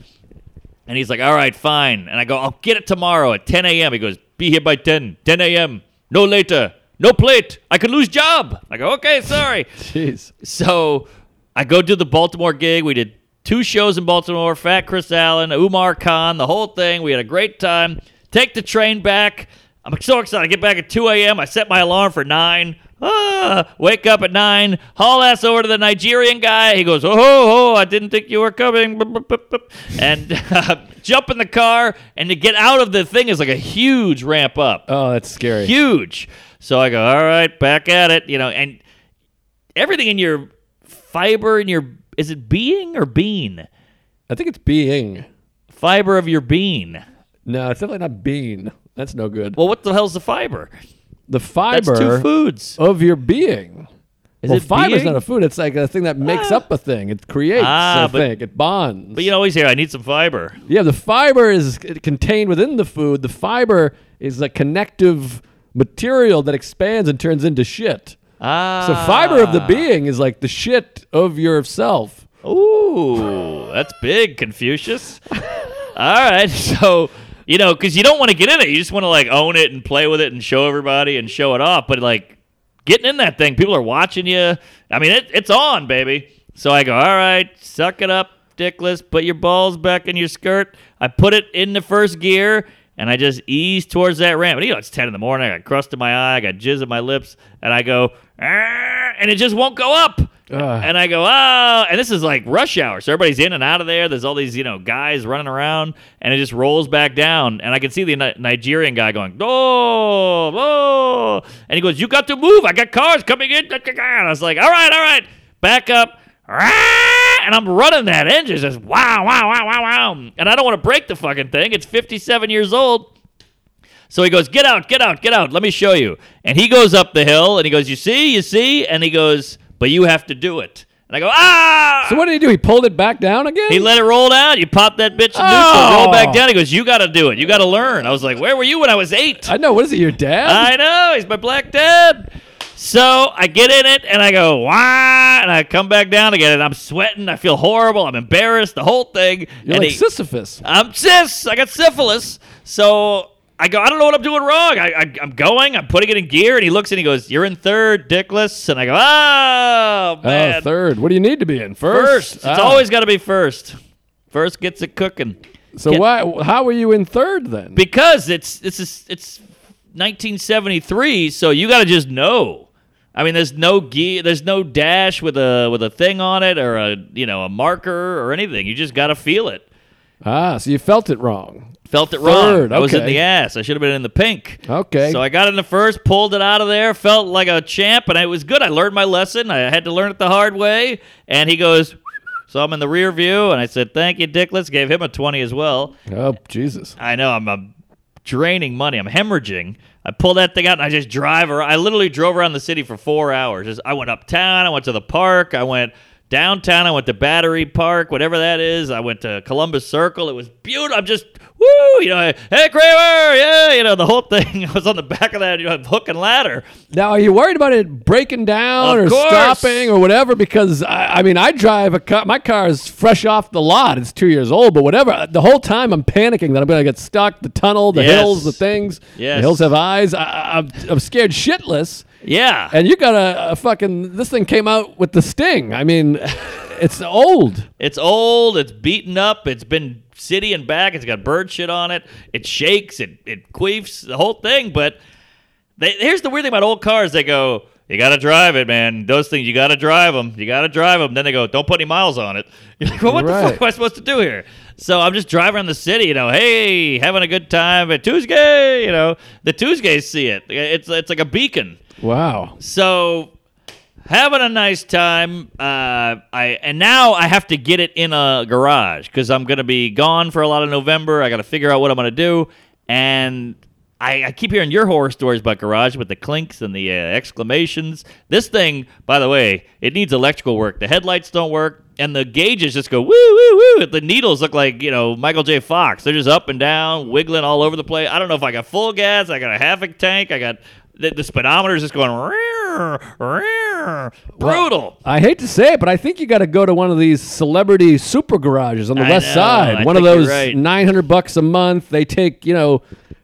And he's like, all right, fine. And I go, I'll get it tomorrow at 10 a.m. He goes, be here by 10, 10 a.m. No later. No plate. I could lose job. I go, okay, sorry. Jeez. So I go do the Baltimore gig. We did two shows in Baltimore Fat Chris Allen, Umar Khan, the whole thing. We had a great time. Take the train back. I'm so excited. I get back at 2 a.m. I set my alarm for 9. Ah, wake up at 9. Haul ass over to the Nigerian guy. He goes, Oh, oh, I didn't think you were coming. And uh, jump in the car. And to get out of the thing is like a huge ramp up Oh, that's scary. huge. So I go, all right, back at it, you know, and everything in your fiber in your is it being or bean? I think it's being. Fiber of your bean. No, it's definitely not being. That's no good. Well, what the hell's the fiber? the fiber That's two foods. of your being. Is well, it fiber's being? not a food. It's like a thing that makes Ah. up a thing. It creates Ah, a but- thing. It bonds. But you always hear, I need some fiber. yeah, the fiber is contained within the food. The fiber is a connective material that expands and turns into shit. Ah. So fiber of the being is like the shit of yourself. Ooh, that's big, Confucius. All right, so you know, because you don't want to get in it, you just want to like own it and play with it and show everybody and show it off. But like getting in that thing, people are watching you. I mean, it, it's on, baby. So I go, all right, suck it up, dickless. Put your balls back in your skirt. I put it in the first gear. And I just ease towards that ramp. And you know, it's 10 in the morning. I got crust in my eye. I got jizz in my lips. And I go, and it just won't go up. Ugh. And I go, oh, and this is like rush hour. So everybody's in and out of there. There's all these, you know, guys running around, and it just rolls back down. And I can see the Ni- Nigerian guy going, oh, oh. And he goes, you got to move. I got cars coming in. And I was like, all right, all right, back up. And I'm running that engine, just wow, wow, wow, wow, wow. And I don't want to break the fucking thing. It's 57 years old. So he goes, Get out, get out, get out. Let me show you. And he goes up the hill and he goes, You see, you see? And he goes, But you have to do it. And I go, ah! So what did he do? He pulled it back down again. He let it roll down. You pop that bitch in neutral, roll back down. He goes, "You got to do it. You got to learn." I was like, "Where were you when I was eight? I know. What is it? Your dad? I know. He's my black dad. So I get in it and I go, wah, and I come back down again and I'm sweating. I feel horrible. I'm embarrassed. The whole thing. You're and like he- Sisyphus. I'm cis. I got syphilis. So I go, I don't know what I'm doing wrong. I, I, I'm going. I'm putting it in gear. And he looks and he goes, You're in third, dickless. And I go, Oh, man. Oh, third. What do you need to be in? First. First. It's Ah. always got to be first. First gets it cooking. So Get- why? How were you in third then? because it's it's it's, it's 1973 so you got to just know i mean there's no gear there's no dash with a with a thing on it or a you know a marker or anything you just got to feel it ah, so you felt it wrong. Felt it wrong Third, i was in the ass i should have been in the pink Okay. so i got in the first pulled it out of there felt like a champ and it was good i learned my lesson i had to learn it the hard way and he goes so i'm in the rear view and i said thank you dickless gave him a 20 as well Oh Jesus. I know I'm, I'm draining money. I'm hemorrhaging. I pull that thing out and I just drive around. I literally drove around the city for four hours. Just, I went uptown. I went to the park. I went downtown. I went to Battery Park, whatever that is. I went to Columbus Circle. It was beautiful. I'm just woo. You know, hey Kramer, yeah. You know the whole thing. I was on the back of that you know, hook and ladder. Now, are you worried about it breaking down Of or course. stopping or whatever? Because I, I mean, I drive a car. My car is fresh off the lot. It's two years old, but whatever. The whole time I'm panicking that I'm going to get stuck. The tunnel, the Yes. hills, the things. Yes. The hills have eyes. I, I'm, I'm scared shitless. Yeah. And you got a, a fucking. This thing came out with the sting. I mean, it's old. It's old. It's beaten up. It's been city and back. It's got bird shit on it. It shakes. It it queefs. The whole thing. But they, here's the weird thing about old cars. They go, you got to drive it, man. Those things, you got to drive them. You got to drive them. Then they go, don't put any miles on it. You're like, well, what the fuck am I supposed to do here? So I'm just driving around the city, you know, hey, having a good time at Tuesday. You know, the Tuesdays see it. It's it's like a beacon. Wow. So having a nice time. Uh, I and now I have to get it in a garage because I'm gonna be gone for a lot of November. I got to figure out what I'm gonna do, and I, I keep hearing your horror stories about garage with the clinks and the uh, exclamations. This thing, by the way, it needs electrical work. The headlights don't work. And the gauges just go woo woo woo. The needles look like you know Michael J. Fox. They're just up and down, wiggling all over the place. I don't know if I got full gas. I got a half a tank. I got the, the speedometer's just going "Rear, rear." brutal. I hate to say it, but I think you got to go to one of these celebrity super garages on the I west know, side. I one of those right. 900 bucks a month. They take, you know,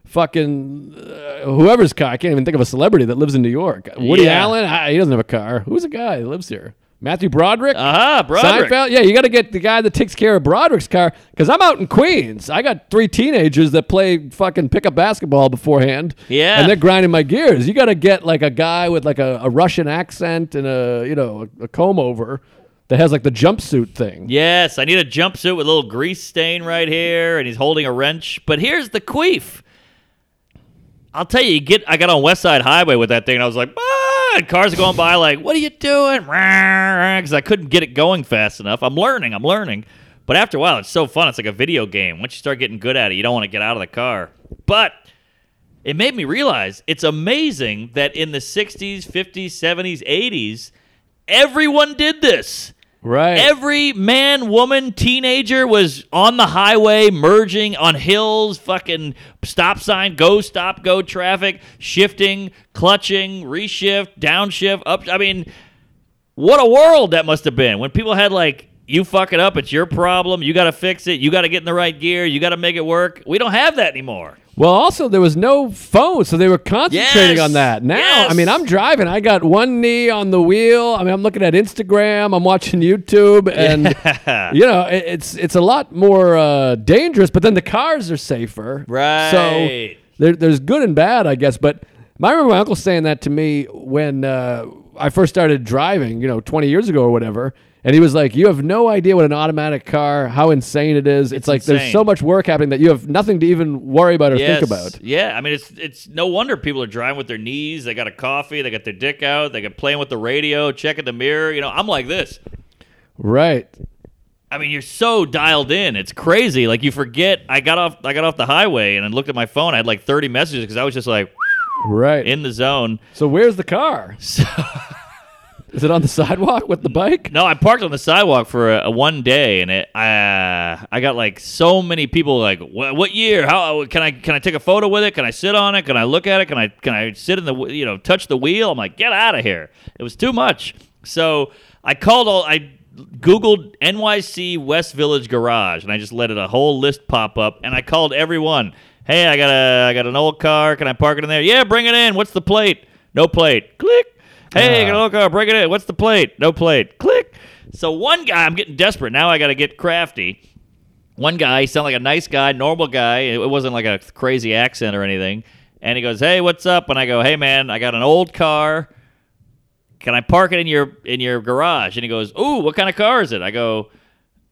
fucking uh, whoever's car. I can't even think of a celebrity that lives in New York. Woody Yeah. Allen, I, he doesn't have a car. Who's a guy that lives here? Matthew Broderick? Aha, Broderick. Seinfeld? Yeah, you got to get the guy that takes care of Broderick's car because I'm out in Queens. I got three teenagers that play fucking pickup basketball beforehand. Yeah. And they're grinding my gears. You got to get like a guy with like a, a Russian accent and a, you know, a, a comb over that has like the jumpsuit thing. Yes, I need a jumpsuit with a little grease stain right here, and he's holding a wrench. But here's the queef. I'll tell you, you get. I got on West Side Highway with that thing, and I was like, ah! Cars are going by, like, what are you doing? Because I couldn't get it going fast enough. I'm learning. I'm learning. But after a while, it's so fun. It's like a video game. Once you start getting good at it, you don't want to get out of the car. But it made me realize it's amazing that in the 60s, 50s, 70s, 80s, everyone did this. Right. Every man, woman, teenager was on the highway, merging on hills, fucking stop sign, go, stop, go traffic, shifting, clutching, reshift, downshift, up. I mean, what a world that must have been when people had like, you fuck it up, it's your problem. You got to fix it. You got to get in the right gear. You got to make it work. We don't have that anymore. Well, also there was no phone, so they were concentrating Yes! on that. Now, Yes! I mean, I'm driving. I got one knee on the wheel. I mean, I'm looking at Instagram. I'm watching YouTube, and you know, it, it's it's a lot more uh, dangerous. But then the cars are safer, Right. So there, there's good and bad, I guess. But I remember my uncle saying that to me when uh, I first started driving, you know, 20 years ago or whatever. And he was like, "You have no idea what an automatic car, how insane it is. It's, like there's so much work happening that you have nothing to even worry about or Yes. think about." Yeah, I mean it's it's no wonder people are driving with their knees. They got a coffee. They got their dick out. They got playing with the radio, checking the mirror. You know, I'm like this. Right. I mean, you're so dialed in. It's crazy. Like you forget. I got off. I got off the highway and I looked at my phone. I had like 30 messages because I was just like Right. in the zone. so where's the car? So Is it on the sidewalk with the bike? No, I parked on the sidewalk for a, a one day, and it uh, I got like so many people like, what, what year? How can I can I take a photo with it? Can I sit on it? Can I look at it? Can I can I sit in the you know touch the wheel? I'm like, get out of here! It was too much. So I called all I googled NYC West Village Garage, and I just let it a whole list pop up, and I called everyone. Hey, I got a I got an old car. Can I park it in there? Yeah, bring it in. What's the plate? No plate. Click. Hey, I got an old car. Bring it in. What's the plate? No plate. Click. So one guy, I'm getting desperate now. I got to get crafty. One guy, he sounded like a nice guy, normal guy. It wasn't like a crazy accent or anything. And he goes, "Hey, what's up?" And I go, "Hey, man, I got an old car. Can I park it in your in your garage?" And he goes, "Ooh, what kind of car is it?" I go,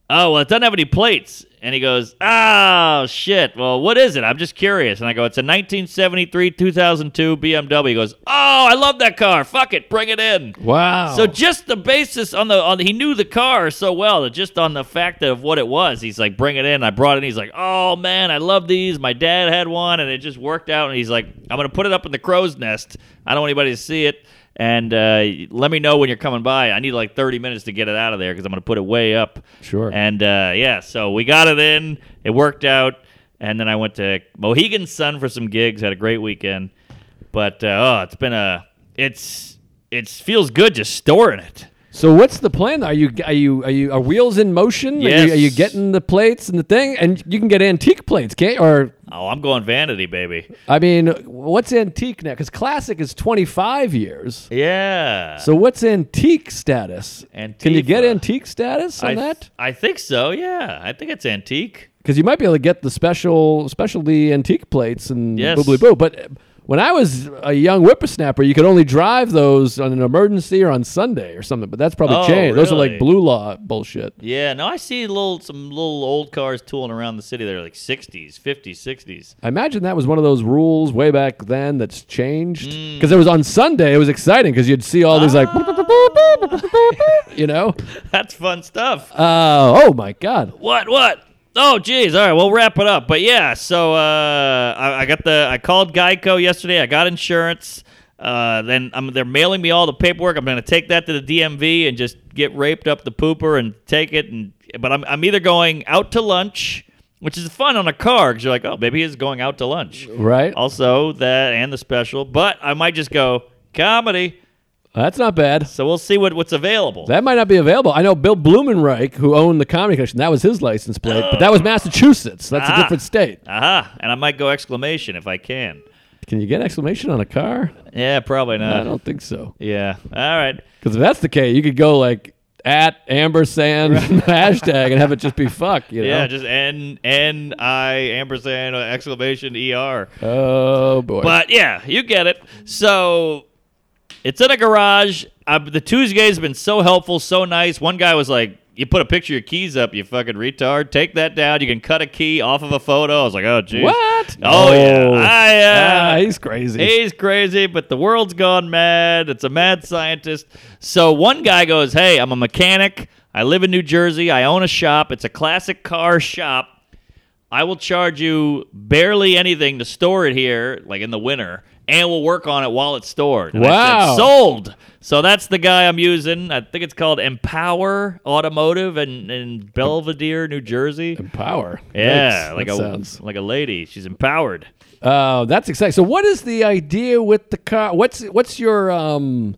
"Oh, well, it doesn't have any plates." And he goes, "Oh shit. Well, what is it? I'm just curious." And I go, "It's a 1973 2002 BMW." He goes, "Oh, I love that car. Fuck it, bring it in." Wow. So just the basis on the on the, he knew the car so well that just on the fact of what it was, he's like, bring it in. I brought it. in. He's like, oh man, I love these. My dad had one, and it just worked out. And he's like, I'm gonna put it up in the crow's nest. I don't want anybody to see it. And uh, let me know when you're coming by. I need like 30 minutes to get it out of there because I'm gonna put it way up. Sure. And uh, yeah, so we got it in. It worked out. And then I went to Mohegan Sun for some gigs. Had a great weekend. But uh, oh, it's been a it's it feels good just storing it. So what's the plan? Are you are you are you are wheels in motion? Are, you, Yes. are you getting the plates and the thing? And you can get antique plates, can't? Or Oh, I'm going vanity, baby. I mean, what's antique now? Because classic is twenty five years. Yeah. So what's antique status? Antique Can you get antique status on I, that? I think so. Yeah, I think it's antique. Because you might be able to get the special specialty antique plates and Yes. boobly boo. But when I was a young whippersnapper, you could only drive those on an emergency or on Sunday or something. But that's probably Oh, changed. Those are like blue law bullshit. Yeah. No, I see little some little old cars tooling around the city. They're like 60s, 50s, 60s. I imagine that was one of those rules way back then that's changed. Mm. Because it was on Sunday, it was exciting because you'd see all these like, you know. That's fun stuff. Uh, oh my God. What? What? Oh, geez. All right, we'll wrap it up. But yeah, so uh, I, I got the. I called Geico yesterday. I got insurance. Uh, then I'm, they're mailing me all the paperwork. I'm going to take that to the DMV and just get raped up the pooper and take it. And but I'm I'm either going out to lunch, which is fun on a car because you're like, oh, maybe he's going out to lunch. Right? Also that and the special. But I might just go comedy. That's not bad. So we'll see what, what's available. That might not be available. I know Bill Blumenreich, who owned the Comedy Connection, that was his license plate, but that was Massachusetts. That's a Ah. different state. Aha! And I might go exclamation if I can. Can you get exclamation on a car? Yeah, probably not. I don't think so. Yeah. All right. Because if that's the case, you could go like at ampersand hashtag and have it just be fuck. You know? Yeah, just N N I ampersand exclamation E R. oh boy. But yeah, you get it. So it's in a garage. Uh, the Tuesdays have been so helpful, so nice. One guy was like, "You put a picture of your keys up, you fucking retard. Take that down. You can cut a key off of a photo." I was like, "Oh, geez." what? Oh, yeah. I, uh, ah, he's crazy. He's crazy, but the world's gone mad. It's a mad scientist. So one guy goes, Hey, I'm a mechanic. I live in New Jersey. I own a shop. It's a classic car shop. I will charge you barely anything to store it here, like in the winter, and we'll work on it while it's stored. And I said, Wow. sold. So that's the guy I'm using. I think it's called Empower Automotive in, in Belvidere, New Jersey. Power. Yeah, Yikes. like That a sounds. like a lady. She's empowered. Oh, that's exciting. So, what is the idea with the car? What's what's your um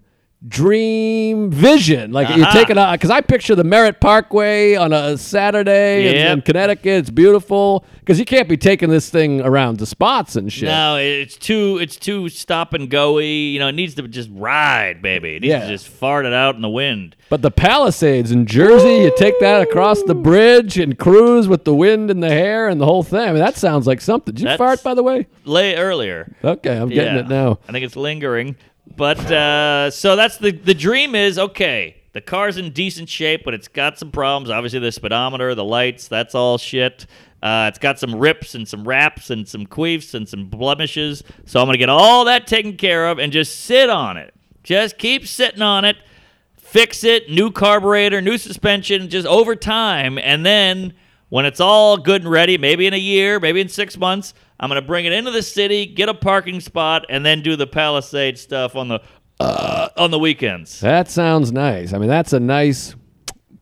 dream vision? Like you Uh-huh. take it out because I picture the Merritt Parkway on a Saturday in- in, Connecticut. It's beautiful because you can't be taking this thing around to spots and shit. No, it's too it's too stop and go-y. You know, it needs to just ride, baby. It needs Yeah. to just fart it out in the wind. But the Palisades in Jersey, you take that across the bridge and cruise with the wind in the hair and the whole thing. I mean, that sounds like something. Did you That's- fart, by the way? Lay earlier. Okay, I'm getting Yeah. it now. I think it's lingering. But uh, so that's the the dream is okay. The car's in decent shape, but it's got some problems. Obviously, the speedometer, the lights, that's all shit. Uh, it's got some rips and some wraps and some queefs and some blemishes. So I'm gonna get all that taken care of and just sit on it. Just keep sitting on it. fix it, new carburetor, new suspension, just over time. And then when it's all good and ready, maybe in a year, maybe in six months, I'm going to bring it into the city, get a parking spot, and then do the Palisade stuff on the uh, on the weekends. That sounds nice. I mean, that's a nice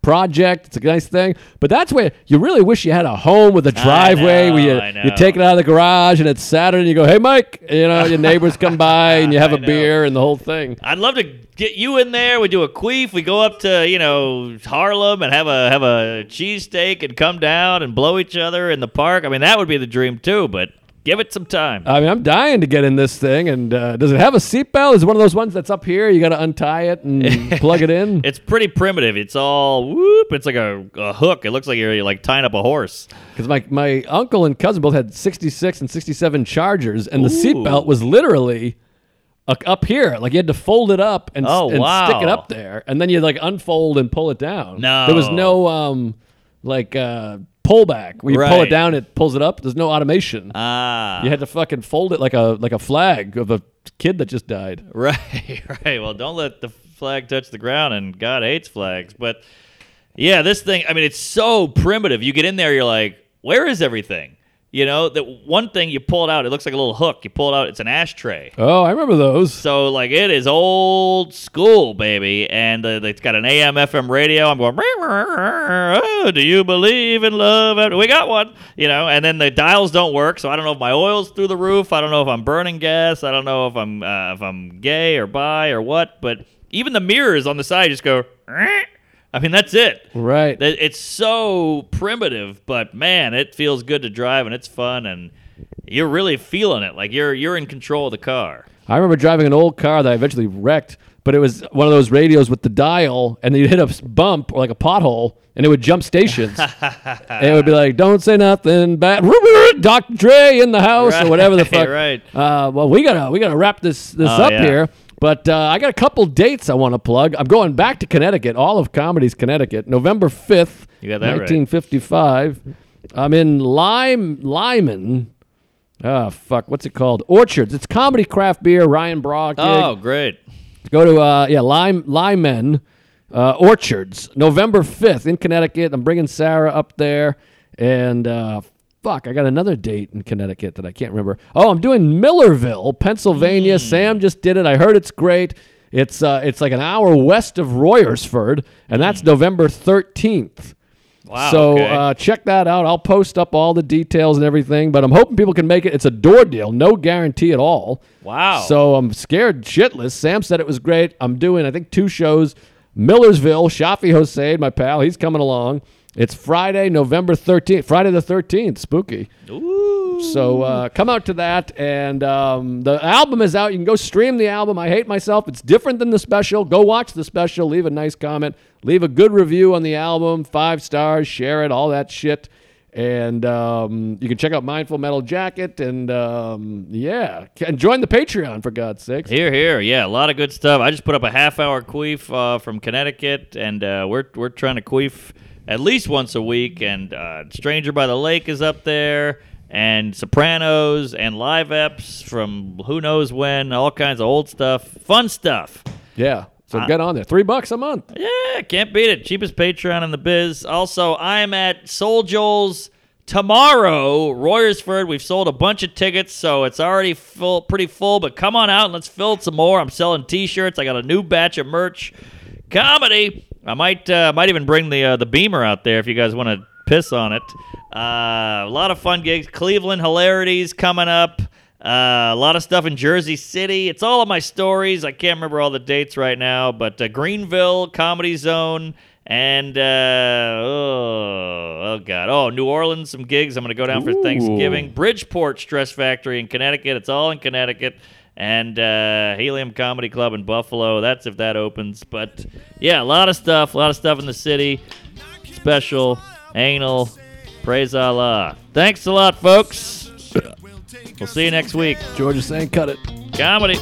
project. It's a nice thing. But that's where you really wish you had a home with a driveway know, where you, you take it out of the garage and it's Saturday and you go, hey, Mike, you know, your neighbors come by and you have a I know. beer and the whole thing. I'd love to get you in there. We do a queef. We go up to you know Harlem and have a have a cheesesteak and come down and blow each other in the park. I mean, that would be the dream too. But give it some time. I mean, I'm dying to get in this thing. And uh, does it have a seatbelt? Is it one of those ones that's up here? You got to untie it and plug it in? It's pretty primitive. It's all whoop. It's like a, a hook. It looks like you're like tying up a horse. Because my, my uncle and cousin both had 66 and 67 Chargers, and the Ooh. seatbelt was literally up here. Like you had to fold it up and, Oh, and stick it up there, and then you like unfold and pull it down. No. there was no um like uh pullback. Where you pull it down, it pulls it up. There's no automation. Ah, you had to fucking fold it like a like a flag of a kid that just died. Right, right. Well, don't let the flag touch the ground, and God hates flags. But yeah, this thing, I mean, it's so primitive. You get in there, you're like, where is everything? You know, that one thing you pull it out, it looks like a little hook. You pull it out, it's an ashtray. Oh, I remember those. So, like, it is old school, baby. And uh, it's got an AM, FM radio. I'm going, oh, do you believe in love? We got one, you know, and then the dials don't work. So I don't know if my oil's through the roof. I don't know if I'm burning gas. I don't know if I'm, uh, if I'm gay or bi or what. But even the mirrors on the side just go, I mean, that's it. Right. It's so primitive, but man, it feels good to drive and it's fun and you're really feeling it. Like you're you're in control of the car. I remember driving an old car that I eventually wrecked, but it was one of those radios with the dial, and you'd hit a bump or like a pothole, and it would jump stations. and it would be like, "Don't say nothing bad." Dr. Dre in the house or whatever the fuck. right. Uh, well, we gotta we gotta wrap this this Oh, up yeah. here. But uh, I got a couple dates I want to plug. I'm going back to Connecticut, all of Comedy's Connecticut, November 5th, You got that right. 1955. I'm in Lyme, Lyman. Oh, fuck. What's it called? Orchards. It's comedy craft beer, Ryan Brock. Oh, great. Go to, uh, yeah, Lyme, Lyman uh, Orchards, November 5th in Connecticut. I'm bringing Sarah up there. And, uh, fuck, I got another date in Connecticut that I can't remember. Oh, I'm doing Millersville, Pennsylvania. Sam just did it. I heard it's great. It's, uh, it's like an hour west of Royersford, and that's November 13th. Wow. So okay. uh, check that out. I'll post up all the details and everything, but I'm hoping people can make it. It's a door deal, no guarantee at all. Wow. So I'm scared shitless. Sam said it was great. I'm doing, I think, two shows. Millersville, Shafi Hossein, my pal, he's coming along. It's Friday, November 13th. Friday the 13th. Spooky. Ooh. So uh, come out to that, and um, the album is out. You can go stream the album. I hate myself. It's different than the special. Go watch the special. Leave a nice comment. Leave a good review on the album. Five stars. Share it. All that shit. And um, you can check out Mindful Metal Jacket. And um, yeah, and join the Patreon for God's sakes. Here, here, yeah, a lot of good stuff. I just put up a half-hour queef uh, from Connecticut, and uh, we're we're trying to queef at least once a week. And uh, Stranger by the Lake is up there, and Sopranos, and live eps from who knows when, all kinds of old stuff, fun stuff. Yeah. So get on there. Three bucks a month. Yeah, can't beat it. Cheapest Patreon in the biz. Also, I'm at Soul Joel's tomorrow, Royersford. We've sold a bunch of tickets, so it's already full, pretty full. But come on out and let's fill it some more. I'm selling T-shirts. I got a new batch of merch. Comedy. I might, uh, might even bring the uh, the Beamer out there if you guys want to piss on it. Uh, a lot of fun gigs. Cleveland Hilarities coming up. Uh, a lot of stuff in Jersey City. It's all of my stories. I can't remember all the dates right now, but uh, Greenville, Comedy Zone, and uh, oh, oh god, oh New Orleans, some gigs. I'm gonna go down for Thanksgiving. Bridgeport Stress Factory in Connecticut. It's all in Connecticut. And uh, Helium Comedy Club in Buffalo. That's if that opens. But yeah, a lot of stuff. A lot of stuff in the city. Special, anal. Praise Allah. Thanks a lot, folks. We'll see you next week. George is saying cut it. Comedy.